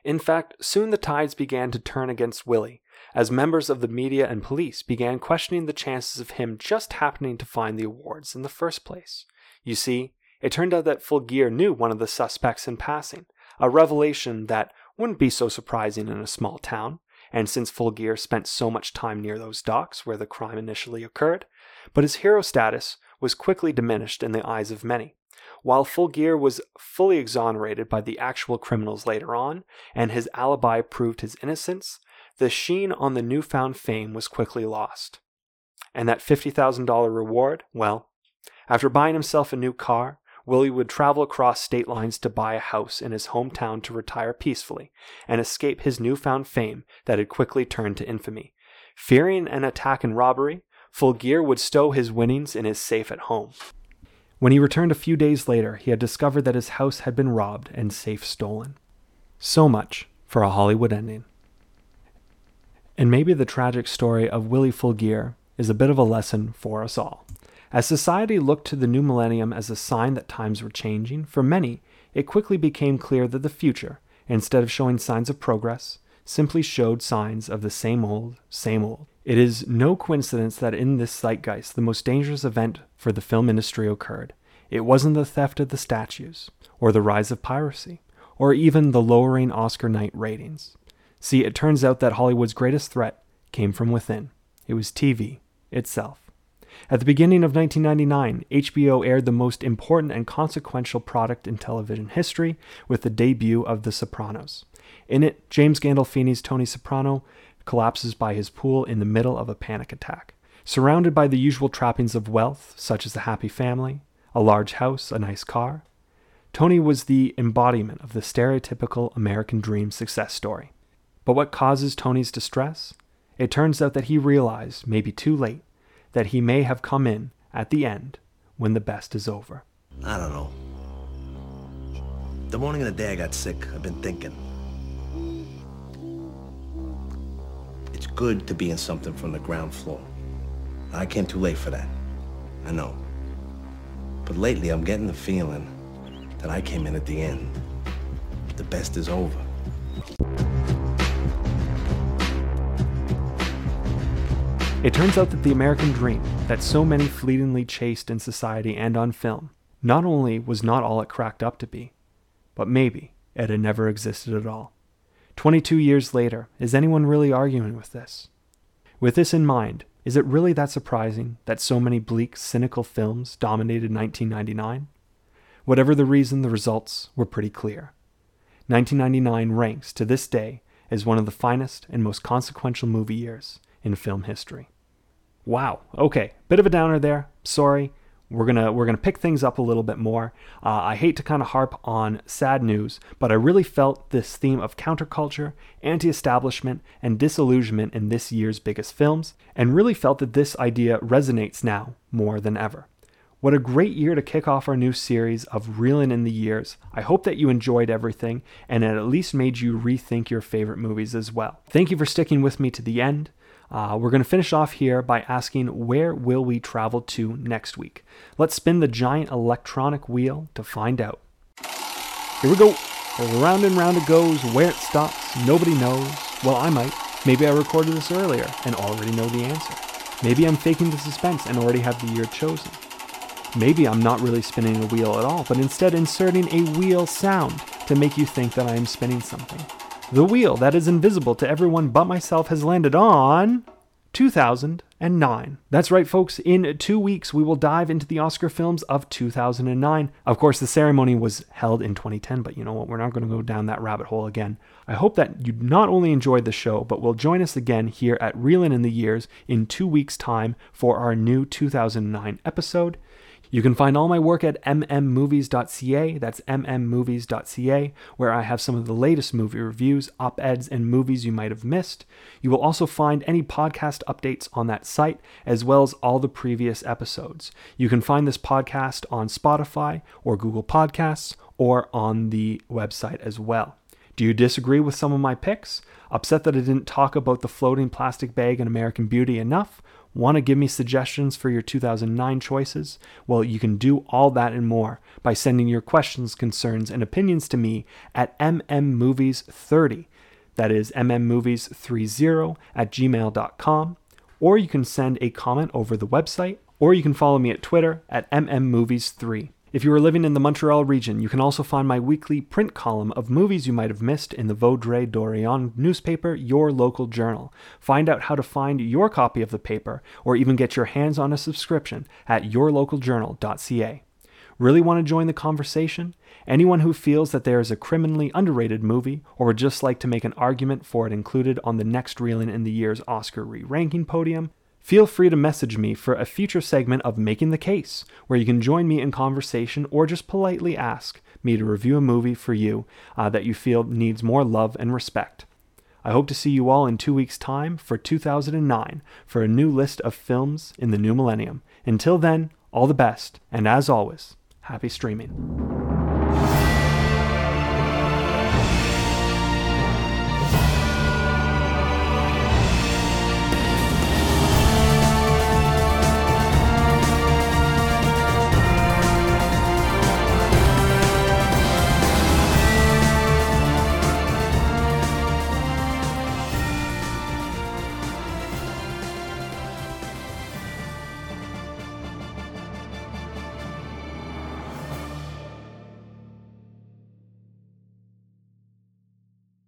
In fact, soon the tides began to turn against Willie, as members of the media and police began questioning the chances of him just happening to find the awards in the first place. You see, it turned out that Fulgear knew one of the suspects in passing, a revelation that wouldn't be so surprising in a small town, and since Fulgear spent so much time near those docks where the crime initially occurred, but his hero status was quickly diminished in the eyes of many. While Fulgear was fully exonerated by the actual criminals later on, and his alibi proved his innocence, the sheen on the newfound fame was quickly lost. And that $50,000 reward? Well, after buying himself a new car, Willie would travel across state lines to buy a house in his hometown to retire peacefully and escape his newfound fame that had quickly turned to infamy. Fearing an attack and robbery, Fulgear would stow his winnings in his safe at home. When he returned a few days later, he had discovered that his house had been robbed and safe stolen. So much for a Hollywood ending. And maybe the tragic story of Willie Fulgear is a bit of a lesson for us all. As society looked to the new millennium as a sign that times were changing, for many, it quickly became clear that the future, instead of showing signs of progress, simply showed signs of the same old, same old. It is no coincidence that in this zeitgeist, the most dangerous event for the film industry occurred. It wasn't the theft of the statues, or the rise of piracy, or even the lowering Oscar night ratings. See, it turns out that Hollywood's greatest threat came from within. It was TV itself. At the beginning of 1999, HBO aired the most important and consequential product in television history with the debut of The Sopranos. In it, James Gandolfini's Tony Soprano collapses by his pool in the middle of a panic attack. Surrounded by the usual trappings of wealth, such as a happy family, a large house, a nice car, Tony was the embodiment of the stereotypical American dream success story. But what causes Tony's distress? It turns out that he realized, maybe too late, that he may have come in at the end when the best is over. I don't know. The morning of the day I got sick, I've been thinking. It's good to be in something from the ground floor. I came too late for that. I know. But lately I'm getting the feeling that I came in at the end. The best is over. It turns out that the American dream, that so many fleetingly chased in society and on film, not only was not all it cracked up to be, but maybe it had never existed at all. 22 years later, is anyone really arguing with this? With this in mind, is it really that surprising that so many bleak, cynical films dominated 1999? Whatever the reason, the results were pretty clear. 1999 ranks to this day as one of the finest and most consequential movie years in film history. Wow. Okay, bit of a downer there. Sorry. We're gonna we're gonna pick things up a little bit more. Uh, I hate to kind of harp on sad news, but I really felt this theme of counterculture, anti-establishment, and disillusionment in this year's biggest films, and really felt that this idea resonates now more than ever. What a great year to kick off our new series of Reelin' in the Years. I hope that you enjoyed everything and it at least made you rethink your favorite movies as well. Thank you for sticking with me to the end. Uh, we're going to finish off here by asking where will we travel to next week? Let's spin the giant electronic wheel to find out. Here we go. Round and round it goes. Where it stops, nobody knows. Well, I might. Maybe I recorded this earlier and already know the answer. Maybe I'm faking the suspense and already have the year chosen. Maybe I'm not really spinning a wheel at all, but instead inserting a wheel sound to make you think that I am spinning something. The wheel that is invisible to everyone but myself has landed on 2009. That's right, folks. In two weeks, we will dive into the Oscar films of 2009. Of course, the ceremony was held in 2010, but you know what? We're not going to go down that rabbit hole again. I hope that you not only enjoyed the show, but will join us again here at Reelin' in the Years in two weeks' time for our new 2009 episode. You can find all my work at mmmovies.ca. That's mmmovies.ca, where I have some of the latest movie reviews, op eds, and movies you might have missed. You will also find any podcast updates on that site, as well as all the previous episodes. You can find this podcast on Spotify or Google Podcasts or on the website as well. Do you disagree with some of my picks? Upset that I didn't talk about the floating plastic bag in American Beauty enough? Want to give me suggestions for your 2009 choices? Well, you can do all that and more by sending your questions, concerns, and opinions to me at mmmovies30. That is mmmovies30 at gmail.com. Or you can send a comment over the website, or you can follow me at Twitter at mmmovies3. If you are living in the Montreal region, you can also find my weekly print column of movies you might have missed in the Vaudreuil Dorion newspaper, Your Local Journal. Find out how to find your copy of the paper, or even get your hands on a subscription at yourlocaljournal.ca. Really want to join the conversation? Anyone who feels that there is a criminally underrated movie, or would just like to make an argument for it included on the next Reelin' in the Year's Oscar re ranking podium, Feel free to message me for a future segment of Making the Case, where you can join me in conversation or just politely ask me to review a movie for you uh, that you feel needs more love and respect. I hope to see you all in two weeks' time for 2009 for a new list of films in the new millennium. Until then, all the best, and as always, happy streaming.